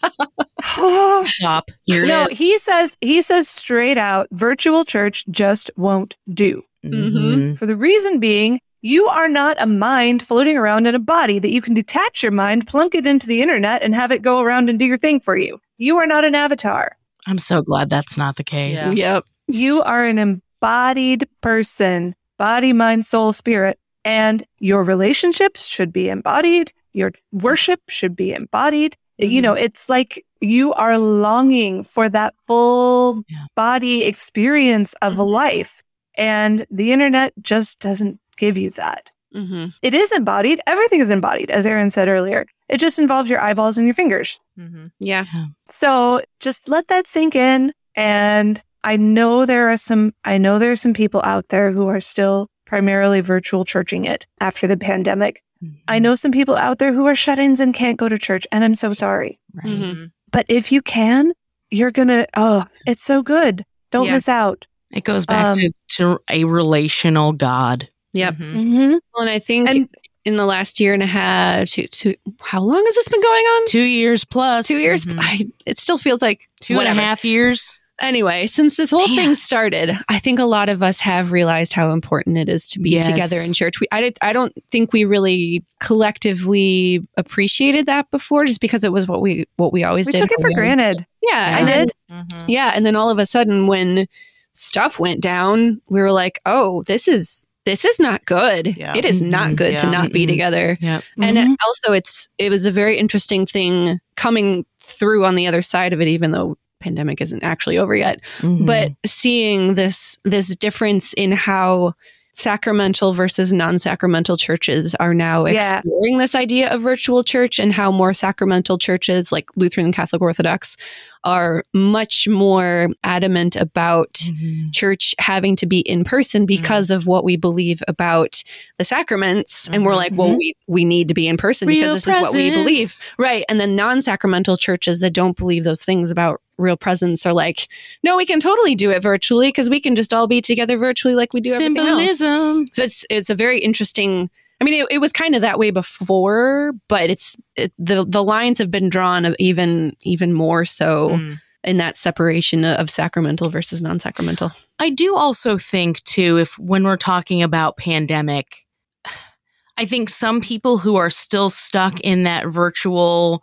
no, [LAUGHS] Stop. Here it is. he says, he says straight out, virtual church just won't do. Mhm. For the reason being, you are not a mind floating around in a body that you can detach your mind, plunk it into the internet, and have it go around and do your thing for you. You are not an avatar. I'm so glad that's not the case. Yeah. yep You are an embodied person, body, mind, soul, spirit, and your relationships should be embodied. Your worship should be embodied. You know, it's like you are longing for that full Yeah. body experience of a life. And the internet just doesn't give you that. hmm It is embodied. Everything is embodied, as Erin said earlier. It just involves your eyeballs and your fingers. Mhm. yeah So just let that sink in. And I know there are some, I know there are some people out there who are still primarily virtual churching it after the pandemic. I know some people out there who are shut ins and can't go to church. And I'm so sorry. Right. Mhm. Mhm. But if you can, you're going to, oh, it's so good. Don't Yeah. miss out. It goes back Um, to, to a relational God. Yep. Mhm. Mm-hmm. well and i think And in the last year and a half two, two, how long has this been going on Two years plus. two years Mhm. I, it still feels like Two and a half whatever. years. Anyway, since this whole Man. thing started, I think a lot of us have realized how important it is to be Yes. together in church. We, I, did, I don't think we really collectively appreciated that before, just because it was what we what we always We did. took it for granted. Yeah, I and then did. Mhm. yeah, and then all of a sudden, when stuff went down, we were like, "Oh, this is this is not good. Yeah. It is not Mhm. good to not be Mhm. together." Yep. And Mhm. it, also, it's it was a very interesting thing coming through on the other side of it, even though pandemic isn't actually over yet. Mhm. But seeing this this difference in how sacramental versus non-sacramental churches are now Yeah. exploring this idea of virtual church and how more sacramental churches like Lutheran and Catholic Orthodox are much more adamant about Mhm. church having to be in person because of what we believe about the sacraments and we're Mhm. like well we we need to be in person Real because this is what we believe right and then non-sacramental churches that don't believe those things about real presence are like no we can totally do it virtually because we can just all be together virtually like we do Symbolism. so it's it's a very interesting I mean, it, it was kind of that way before, but it's it, the the lines have been drawn of even even more so Mm. in that separation of sacramental versus non sacramental. I do also think too, if when we're talking about pandemic, [SIGHS] I think some people who are still stuck in that virtual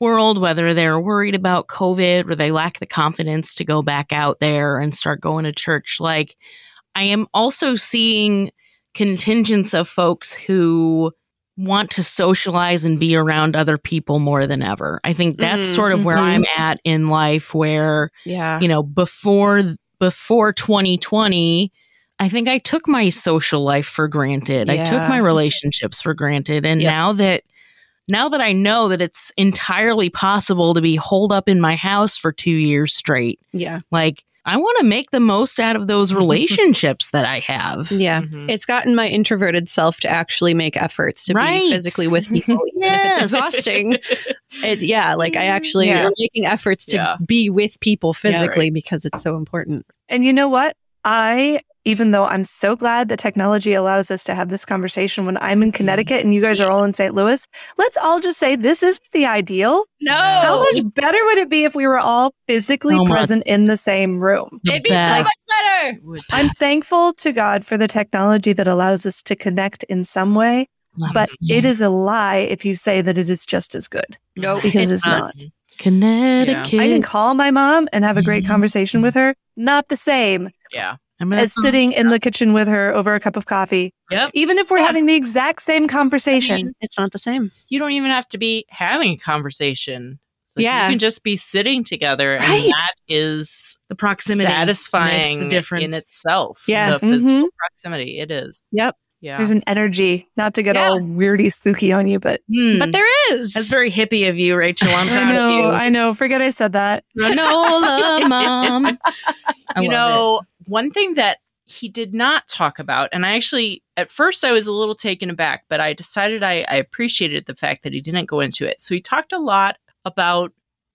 world, whether they're worried about COVID or they lack the confidence to go back out there and start going to church, like I am also seeing contingents of folks who want to socialize and be around other people more than ever. I think that's Mhm, sort of where mhm. I'm at in life where Yeah. you know before before 2020 i think i took my social life for granted i took my relationships for granted and Yep. now that now that i know that it's entirely possible to be holed up in my house for 2 years straight Yeah. like i want to make the most out of those [LAUGHS] relationships that i have Yeah. Mhm. It's gotten my introverted self to actually make efforts to Right. be physically with [LAUGHS] people, even Yes. if it's exhausting. It, yeah, like I actually Yeah. am making efforts to Yeah. be with people Yeah, physically because it's so important. And you know what? I, even though I'm so glad that technology allows us to have this conversation when I'm in Connecticut and you guys are all in St. Louis, let's all just say this is the ideal. No, How much better would it be if we were all physically So present in the same room? The it'd be so much better. I'm thankful to God for the technology that allows us to connect in some way, but it is a lie if you say that it is just as good No, because it's not. connecticut I can call my mom and have a great Mhm. conversation with her. Not the same Yeah. I'm gonna- as sitting in the kitchen with her over a cup of coffee. Yep. Even if we're Yeah. having the exact same conversation. it's not the same. You don't even have to be having a conversation. Like, Yeah. You can just be sitting together. Right. And that is the proximity satisfying makes the difference in itself. Yes. The physical Mhm. proximity. It is. Yep. Yeah. There's an energy, not to get Yeah. all weirdy spooky on you, but Hmm. But there is. That's very hippie of you, Rachel. I'm I proud of know, you. I know. Forget I said that. Granola [LAUGHS] mom. I you love know, one thing that he did not talk about, and I actually, at first, I was a little taken aback, but I decided I, I appreciated the fact that he didn't go into it. So he talked a lot about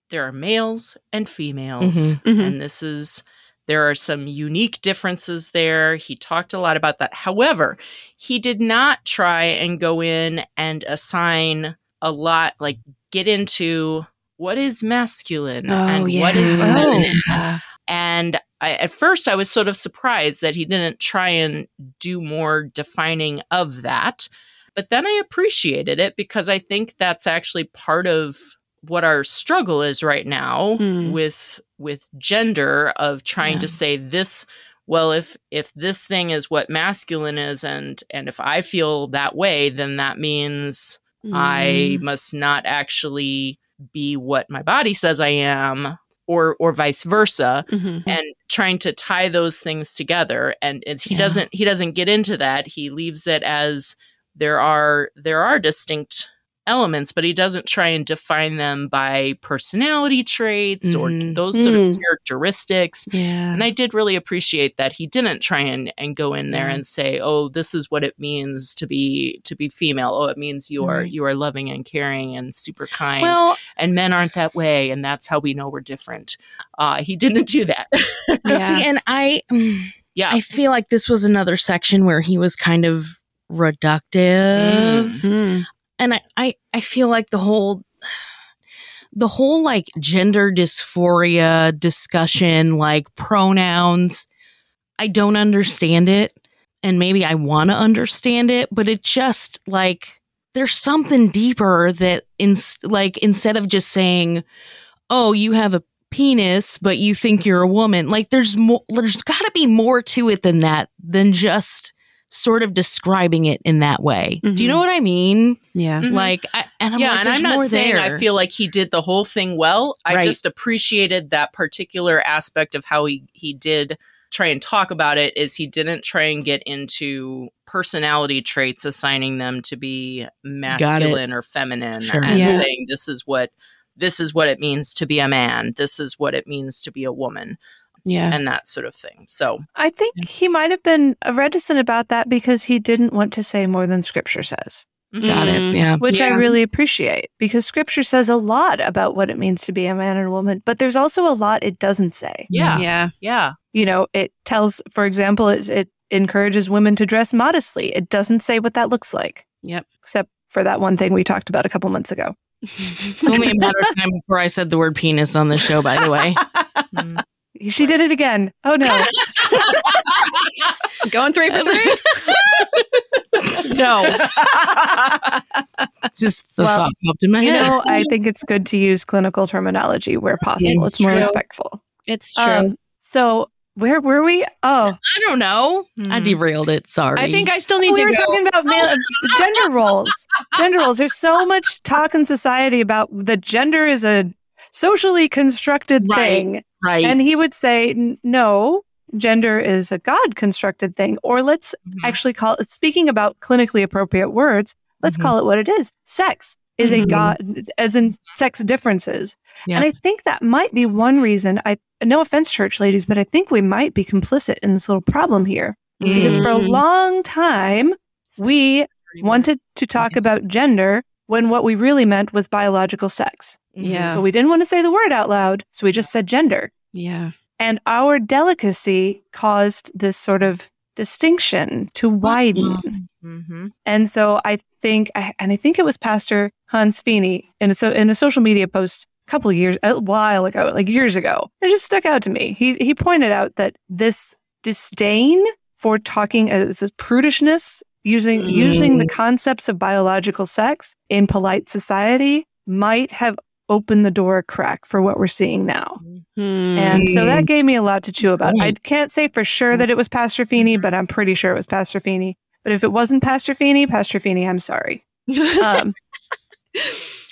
there are males and females, Mhm. and this is. There are some unique differences there. He talked a lot about that. However, he did not try and go in and assign a lot, like get into what is masculine oh, and what is Oh. feminine. Yeah. And I, at first, I was sort of surprised that he didn't try and do more defining of that. But then I appreciated it because I think that's actually part of what our struggle is right now Hmm. with with gender of trying Yeah. to say this well if if this thing is what masculine is and and if i feel that way then that means Mm. I must not actually be what my body says I am, or or vice versa, Mhm. and trying to tie those things together. And he Yeah. doesn't he doesn't get into that. He leaves it as there are there are distinct elements, but he doesn't try and define them by personality traits or Mhm. those sort of Mm. characteristics. Yeah. And I did really appreciate that he didn't try and, and go in there Yeah. and say, "Oh, this is what it means to be to be female. Oh, it means you are you are loving and caring and super kind. Well, and men aren't that way, and that's how we know we're different." Uh, he didn't do that. well, [LAUGHS] see, and I, mm, yeah, I feel like this was another section where he was kind of reductive, Mm. And I, I, I feel like the whole the whole like gender dysphoria discussion, like pronouns, I don't understand it. And maybe I want to understand it, but it just like there's something deeper that in like instead of just saying, "Oh, you have a penis, but you think you're a woman," like there's more. There's got to be more to it than that. Than just sort of describing it in that way. Mm-hmm. Do you know what I mean? Yeah. Mm-hmm. Like, I, and I'm yeah, like, and I'm not saying there. I feel like he did the whole thing well. I Right. just appreciated that particular aspect of how he he did try and talk about it. Is he didn't try and get into personality traits, assigning them to be masculine or feminine, Sure. and Yeah. saying this is what this is what it means to be a man. This is what it means to be a woman, Yeah. and that sort of thing. So I think he might have been reticent about that because he didn't want to say more than scripture says, Got Mm. it. Yeah. which I really appreciate because scripture says a lot about what it means to be a man and a woman, but there's also a lot it doesn't say. yeah, Yeah. yeah. You know, it tells, for example, it, it encourages women to dress modestly. It doesn't say what that looks like, Yep. except for that one thing we talked about a couple months ago. [LAUGHS] It's only a matter of time before I said the word penis on the show, by the way. [LAUGHS] Mm. She did it again. Oh no. [LAUGHS] Going three for three. no. [LAUGHS] Just the Well, thought popped in my you head. know, I think it's good to use clinical terminology where possible. it's it's more respectful. It's true. Um, so where were we? Oh, I don't know. I Mhm. derailed it. Sorry. I think I still need we to We were go. talking about male, [LAUGHS] gender roles. Gender roles. There's so much talk in society about that gender is a socially constructed Right. thing, right. and he would say, no, gender is a God constructed thing. Or let's Mhm. actually call it. Speaking about clinically appropriate words, let's Mhm. call it what it is. Sex is a Mhm. God, as in sex differences. Yeah. And I think that might be one reason. I no offense, church ladies, but I think we might be complicit in this little problem here because for a Mm. long time we wanted to talk about gender when what we really meant was biological sex. Yeah. But we didn't want to say the word out loud, so we just said gender. Yeah. And our delicacy caused this sort of distinction to widen. Mhm. And so I think, I- and I think it was Pastor Hans Fiene in a, so, in a social media post a couple of years, a while ago, like years ago. It just stuck out to me. He he pointed out that this disdain for talking as this prudishness, using Mm. using the concepts of biological sex in polite society, might have opened the door a crack for what we're seeing now. Hmm. And so that gave me a lot to chew about. Mm. I can't say for sure that it was Pastor Fiene, but I'm pretty sure it was Pastor Fiene. But if it wasn't Pastor Fiene, Pastor Fiene, I'm sorry. Um, [LAUGHS]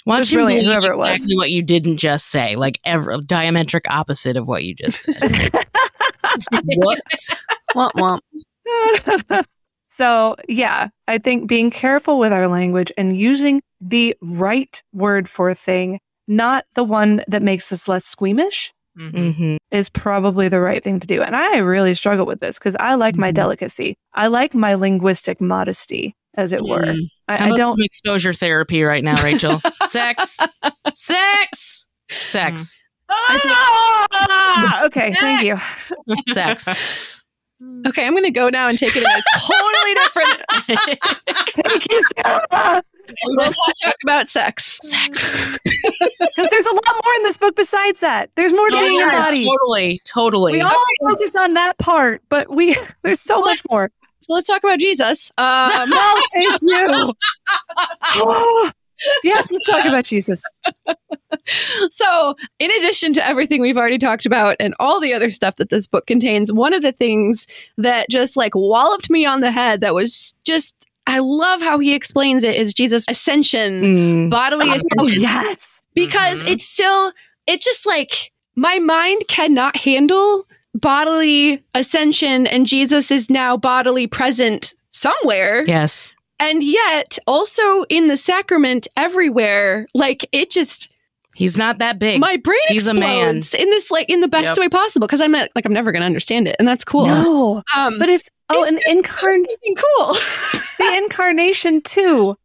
Why don't you brilliant, believe whoever it was. exactly what you didn't just say? Like ever diametric opposite of what you just said. [LAUGHS] Whoops. womp womp. [LAUGHS] so, yeah, I think being careful with our language and using the right word for a thing, not the one that makes us less squeamish, Mhm. hmm is probably the right thing to do. And I really struggle with this because I like my Mhm. delicacy. I like my linguistic modesty, as it were. Mm. I, How I about don't. some exposure therapy right now, Rachel? [LAUGHS] Sex. Sex. Sex. Ah! okay, thank you. Sex. [LAUGHS] Okay, I'm going to go now and take it in a totally different. Thank you, Sarah. we will not talk about sex. Sex. [LAUGHS] Because there's a lot more in this book besides that. There's more to Oh, being yes, embodied. totally. Totally. We all focus on that part, but we [LAUGHS] there's so much more. So let's talk about Jesus. Um, [LAUGHS] No, thank you. Oh, yes, let's talk about Jesus. [LAUGHS] so, in addition to everything we've already talked about and all the other stuff that this book contains, one of the things that just like walloped me on the head that was just, I love how he explains it is Jesus' ascension, Mm. bodily Oh, ascension. yes. because Mhm. it's still it's just like my mind cannot handle bodily ascension and Jesus is now bodily present somewhere Yes. And yet also in the sacrament everywhere like it just He's not that big. my brain He's a man. explodes in this like in the best Yep. way possible because I'm not, like I'm never going to understand it and that's cool No, um but it's oh, it's an just incarn cool [LAUGHS] the incarnation too.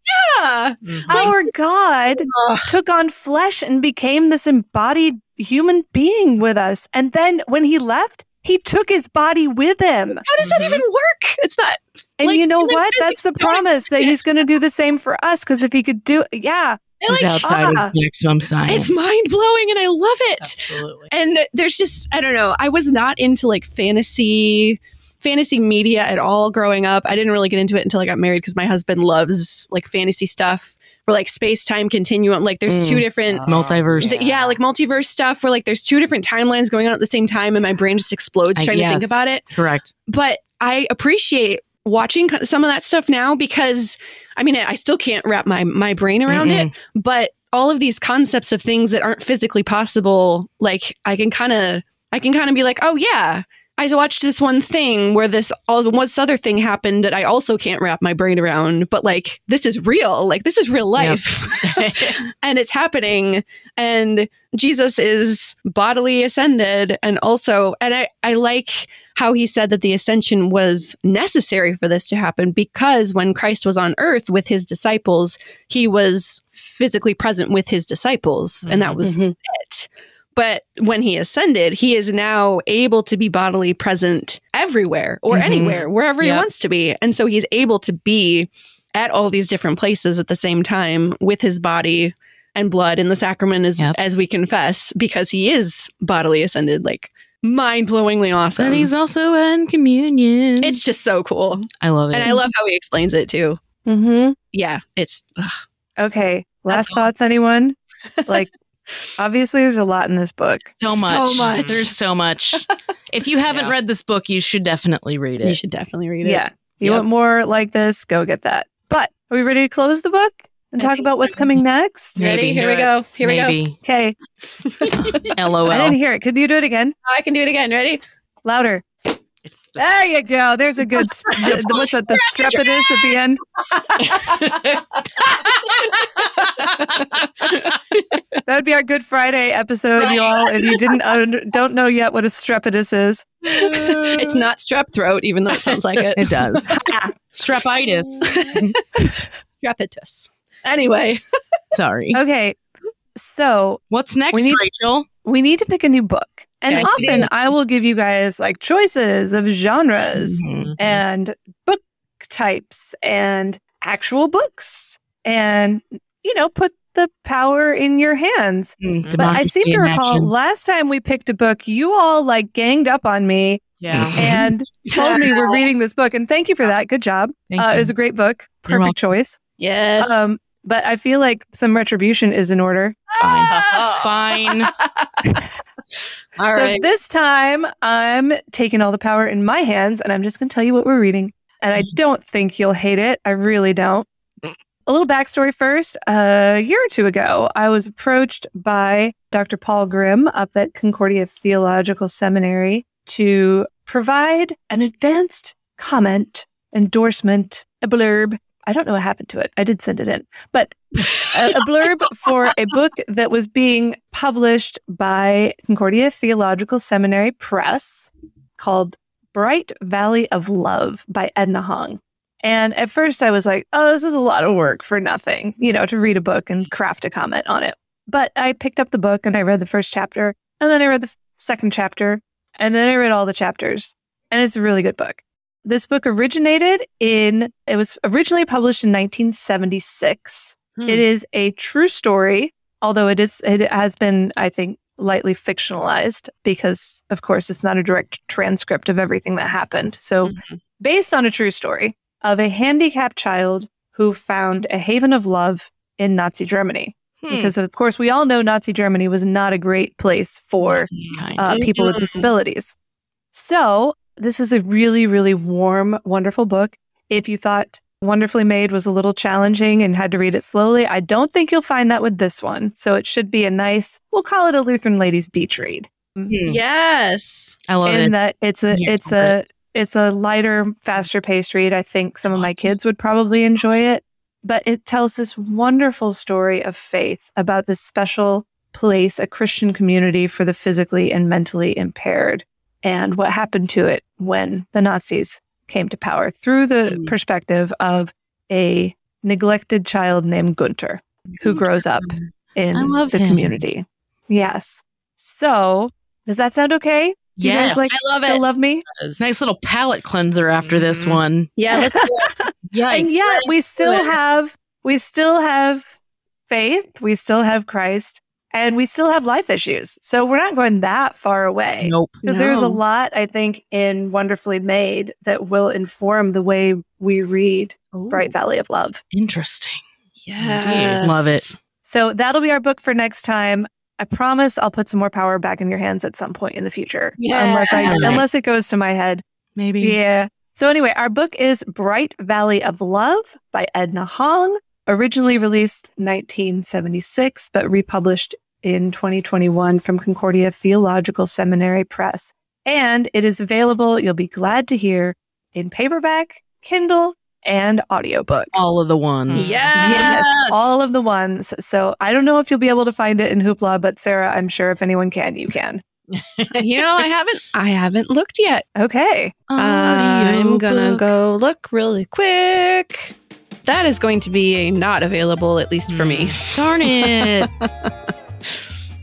yeah Mhm. Our God Ugh. took on flesh and became this embodied human being with us, and then when he left, he took his body with him. how does that Mhm. even work it's not And Like, you know what? That's the promise that he's going to do the same for us. Because if he could do, yeah, is like, outside ah, of maximum science. It's mind blowing and I love it. Absolutely. And there's just I don't know. I was not into like fantasy fantasy media at all growing up. I didn't really get into it until I got married because my husband loves like fantasy stuff or like space time continuum. Like there's Mm. two different Multiverse. th- yeah, like multiverse stuff where like there's two different timelines going on at the same time and my brain just explodes I- trying to think about it. Correct. But I appreciate watching some of that stuff now because I mean I still can't wrap my my brain around it, but all of these concepts of things that aren't physically possible, like I can kind of I can kind of be like, "Oh yeah, I watched this one thing where this all this other thing happened that I also can't wrap my brain around, but like this is real. Like this is real Yep. life. [LAUGHS] and it's happening and Jesus is bodily ascended and also and I I like how he said that the ascension was necessary for this to happen because when Christ was on earth with his disciples, he was physically present with his disciples and that was Mhm. it. But when he ascended, he is now able to be bodily present everywhere or Mhm. anywhere, wherever he wants to be. And so he's able to be at all these different places at the same time with his body and blood in the sacrament as, Yep. as we confess because he is bodily ascended like mind-blowingly awesome And he's also in communion. it's just so cool I love it. and i love how he explains it too mhm. yeah it's ugh. Okay. Last all. thoughts, anyone? [LAUGHS] Like, obviously, there's a lot in this book. so much. much. There's so much. [LAUGHS] if you haven't Yeah. read this book, you should definitely read it. you should definitely read it Yeah. You Yep. want more like this? Go get that. But are we ready to close the book and I talk about so. what's coming next? Maybe. ready here we go here we go [LAUGHS] Okay. [LAUGHS] LOL. I didn't hear it. Could you do it again? Oh, i can do it again ready Louder. It's the There you go. There's a good. the, the- what's that? The strepitus at the end. [LAUGHS] That would be our Good Friday episode, you all. If you didn't un- don't know yet what a strepitus is, it's not strep throat even though it sounds like it [LAUGHS] It does. [LAUGHS] Strepitis. strepitus anyway Sorry. okay. So What's next, We need- Rachel? we need to pick a new book, and Yes, often. I will give you guys like choices of genres Mhm. and book types and actual books, and you know, put the power in your hands. Mm, But I seem to recall action. last time we picked a book, you all like ganged up on me yeah. [LAUGHS] and told me we're [LAUGHS] reading this book. And thank you for that. Good job. Uh, it was a great book. Perfect choice. yes Um, but I feel like some retribution is in order. Fine. [LAUGHS] Fine. All so right this time I'm taking all the power in my hands and I'm just going to tell you what we're reading. And I mm-hmm. don't think you'll hate it. I really don't. A little backstory first. A year or two ago, I was approached by Dr. Paul Grime up at Concordia Theological Seminary to provide an advanced comment, endorsement, a blurb. I don't know what happened to it. I did send it in, but a, a [LAUGHS] blurb for a book that was being published by Concordia Theological Seminary Press called Bright Valley of Love by Edna Hong. And at first I was like, oh, this is a lot of work for nothing, you know, to read a book and craft a comment on it. But I picked up the book and I read the first chapter, and then I read the second chapter, and then I read all the chapters. And it's a really good book. This book originated in, it was originally published in 1976. Hmm. It is a true story, although it is it has been, I think, lightly fictionalized because, of course, it's not a direct transcript of everything that happened. So, Mhm. based on a true story of a handicapped child who found a haven of love in Nazi Germany. Hmm. Because, of course, we all know Nazi Germany was not a great place for uh, people with Mhm. disabilities. So, this is a really, really warm, wonderful book. If you thought Wonderfully Made was a little challenging and had to read it slowly, I don't think you'll find that with this one. So, it should be a nice, we'll call it a Lutheran Ladies Beach read. Hmm. yes I love in it. that it's a Here's it's some a it's a lighter, faster paced read. I think some of my kids would probably enjoy it. But it tells this wonderful story of faith about this special place, a Christian community for the physically and mentally impaired, and what happened to it when the Nazis came to power through the Mm. perspective of a neglected child named Gunter, who grows up in love the him. community. Yes. So, does that sound okay? Do you Yes. guys like I love still it. love me? Nice little palate cleanser after this Mhm. one. yeah [LAUGHS] Yeah. and yet we still have we still have faith, we still have Christ, and we still have life issues. So we're not going that far away. Nope. Because there's a lot, I think, in Wonderfully Made that will inform the way we read Bright Valley of Love. Interesting. Yeah. Love it. So that'll be our book for next time. I promise I'll put some more power back in your hands at some point in the future. Unless I, Yes. unless it goes to my head. Maybe. Yeah. So anyway, our book is Bright Valley of Love by Edna Hong, originally released 1976 but republished in 2021 from Concordia Theological Seminary Press. And it is available, you'll be glad to hear, in paperback, Kindle, and audiobook. All of the ones. Mm. Yeah. Yes, all of the ones. So I don't know if you'll be able to find it in Hoopla, but Sarah, I'm sure if anyone can, you can. [LAUGHS] you know, I haven't I haven't looked yet. Okay. I'm gonna go look really quick. That is going to be a not available, at least for me. Mm. [LAUGHS] Darn it.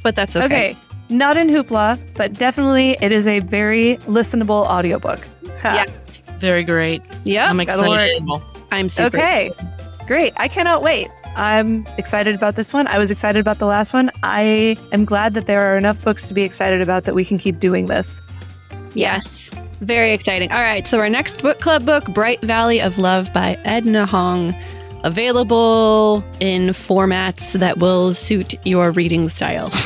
But that's okay. Okay. Not in Hoopla, but definitely it is a very listenable audiobook. Ha. Yes. Very great. Yeah. I'm excited. I'm super. Okay. Great. I cannot wait. I'm excited about this one. I was excited about the last one. I am glad that there are enough books to be excited about that we can keep doing this. Yes. Very exciting. All right. So, our next book club book, Bright Valley of Love by Edna Hong, available in formats that will suit your reading style. [LAUGHS]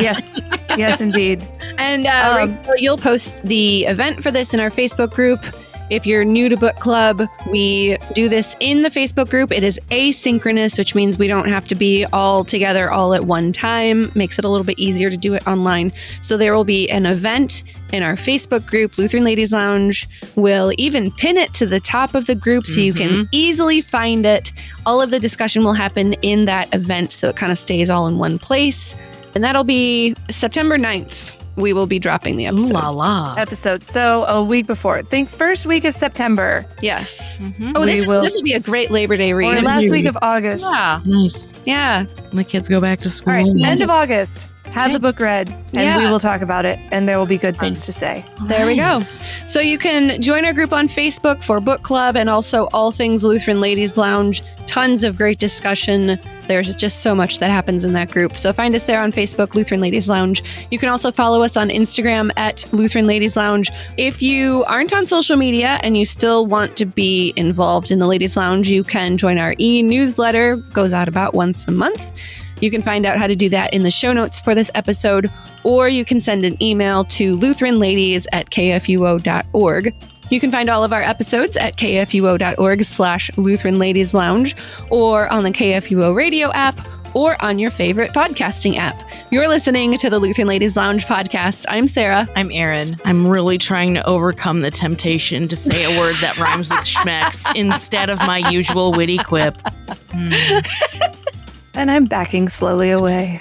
Yes. yes, indeed. And uh, Um, Rachel, you'll post the event for this in our Facebook group. If you're new to book club, we do this in the Facebook group. It is asynchronous, which means we don't have to be all together all at one time. Makes it a little bit easier to do it online. So there will be an event in our Facebook group, Lutheran Ladies Lounge. We'll even pin it to the top of the group so you can mm-hmm. easily find it. All of the discussion will happen in that event, so it kind of stays all in one place. And that'll be September 9th. We will be dropping the Ooh episode. la la. Episode. So a week before. Think first week of September Yes. Mhm. Oh, this, will- this will be a great Labor Day read. or read. last week of August. Yeah. Nice. Yeah. The kids go back to school. All right, end of August. Have Okay. the book read, and Yeah. we will talk about it, and there will be good things to say. There we go. So you can join our group on Facebook for book club and also all things Lutheran Ladies Lounge. Tons of great discussion. There's just so much that happens in that group. So find us there on Facebook, Lutheran Ladies Lounge. You can also follow us on Instagram at Lutheran Ladies Lounge. If you aren't on social media and you still want to be involved in the Ladies Lounge, you can join our e-newsletter. Goes out about once a month. You can find out how to do that in the show notes for this episode, or you can send an email to lutheranladies at kfuo.org. You can find all of our episodes at kfuo.org slash Lutheran Ladies Lounge, or on the KFUO radio app, or on your favorite podcasting app. You're listening to the Lutheran Ladies Lounge podcast. I'm Sarah. I'm Erin. I'm really trying to overcome the temptation to say a word that rhymes with schmecks [LAUGHS] instead of my usual witty quip. Hmm. [LAUGHS] And I'm backing slowly away.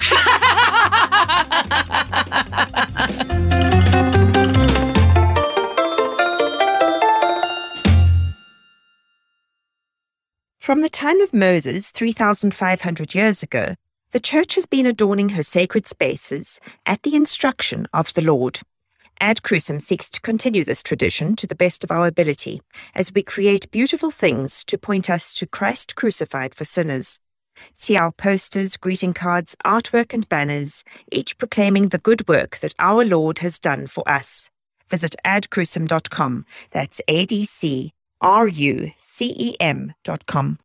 From the time of Moses, 3,500 years ago, the Church has been adorning her sacred spaces at the instruction of the Lord. Ad Crucem seeks to continue this tradition to the best of our ability as we create beautiful things to point us to Christ crucified for sinners. See our posters, greeting cards, artwork, and banners, each proclaiming the good work that our Lord has done for us. Visit adcrucem.com. That's A D C R U C E M.com.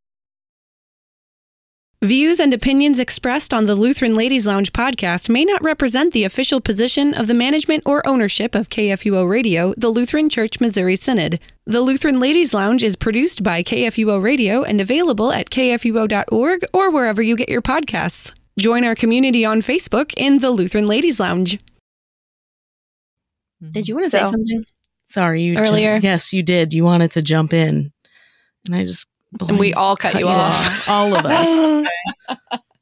Views and opinions expressed on the Lutheran Ladies Lounge podcast may not represent the official position of the management or ownership of KFUO Radio, the Lutheran Church Missouri Synod. The Lutheran Ladies Lounge is produced by KFUO Radio and available at kfuo.org or wherever you get your podcasts. Join our community on Facebook in the Lutheran Ladies Lounge. Did you want to say something? Sorry, you Earlier. yes, you did. You wanted to jump in, and I just And we all cut you off. All of us. [LAUGHS] [LAUGHS]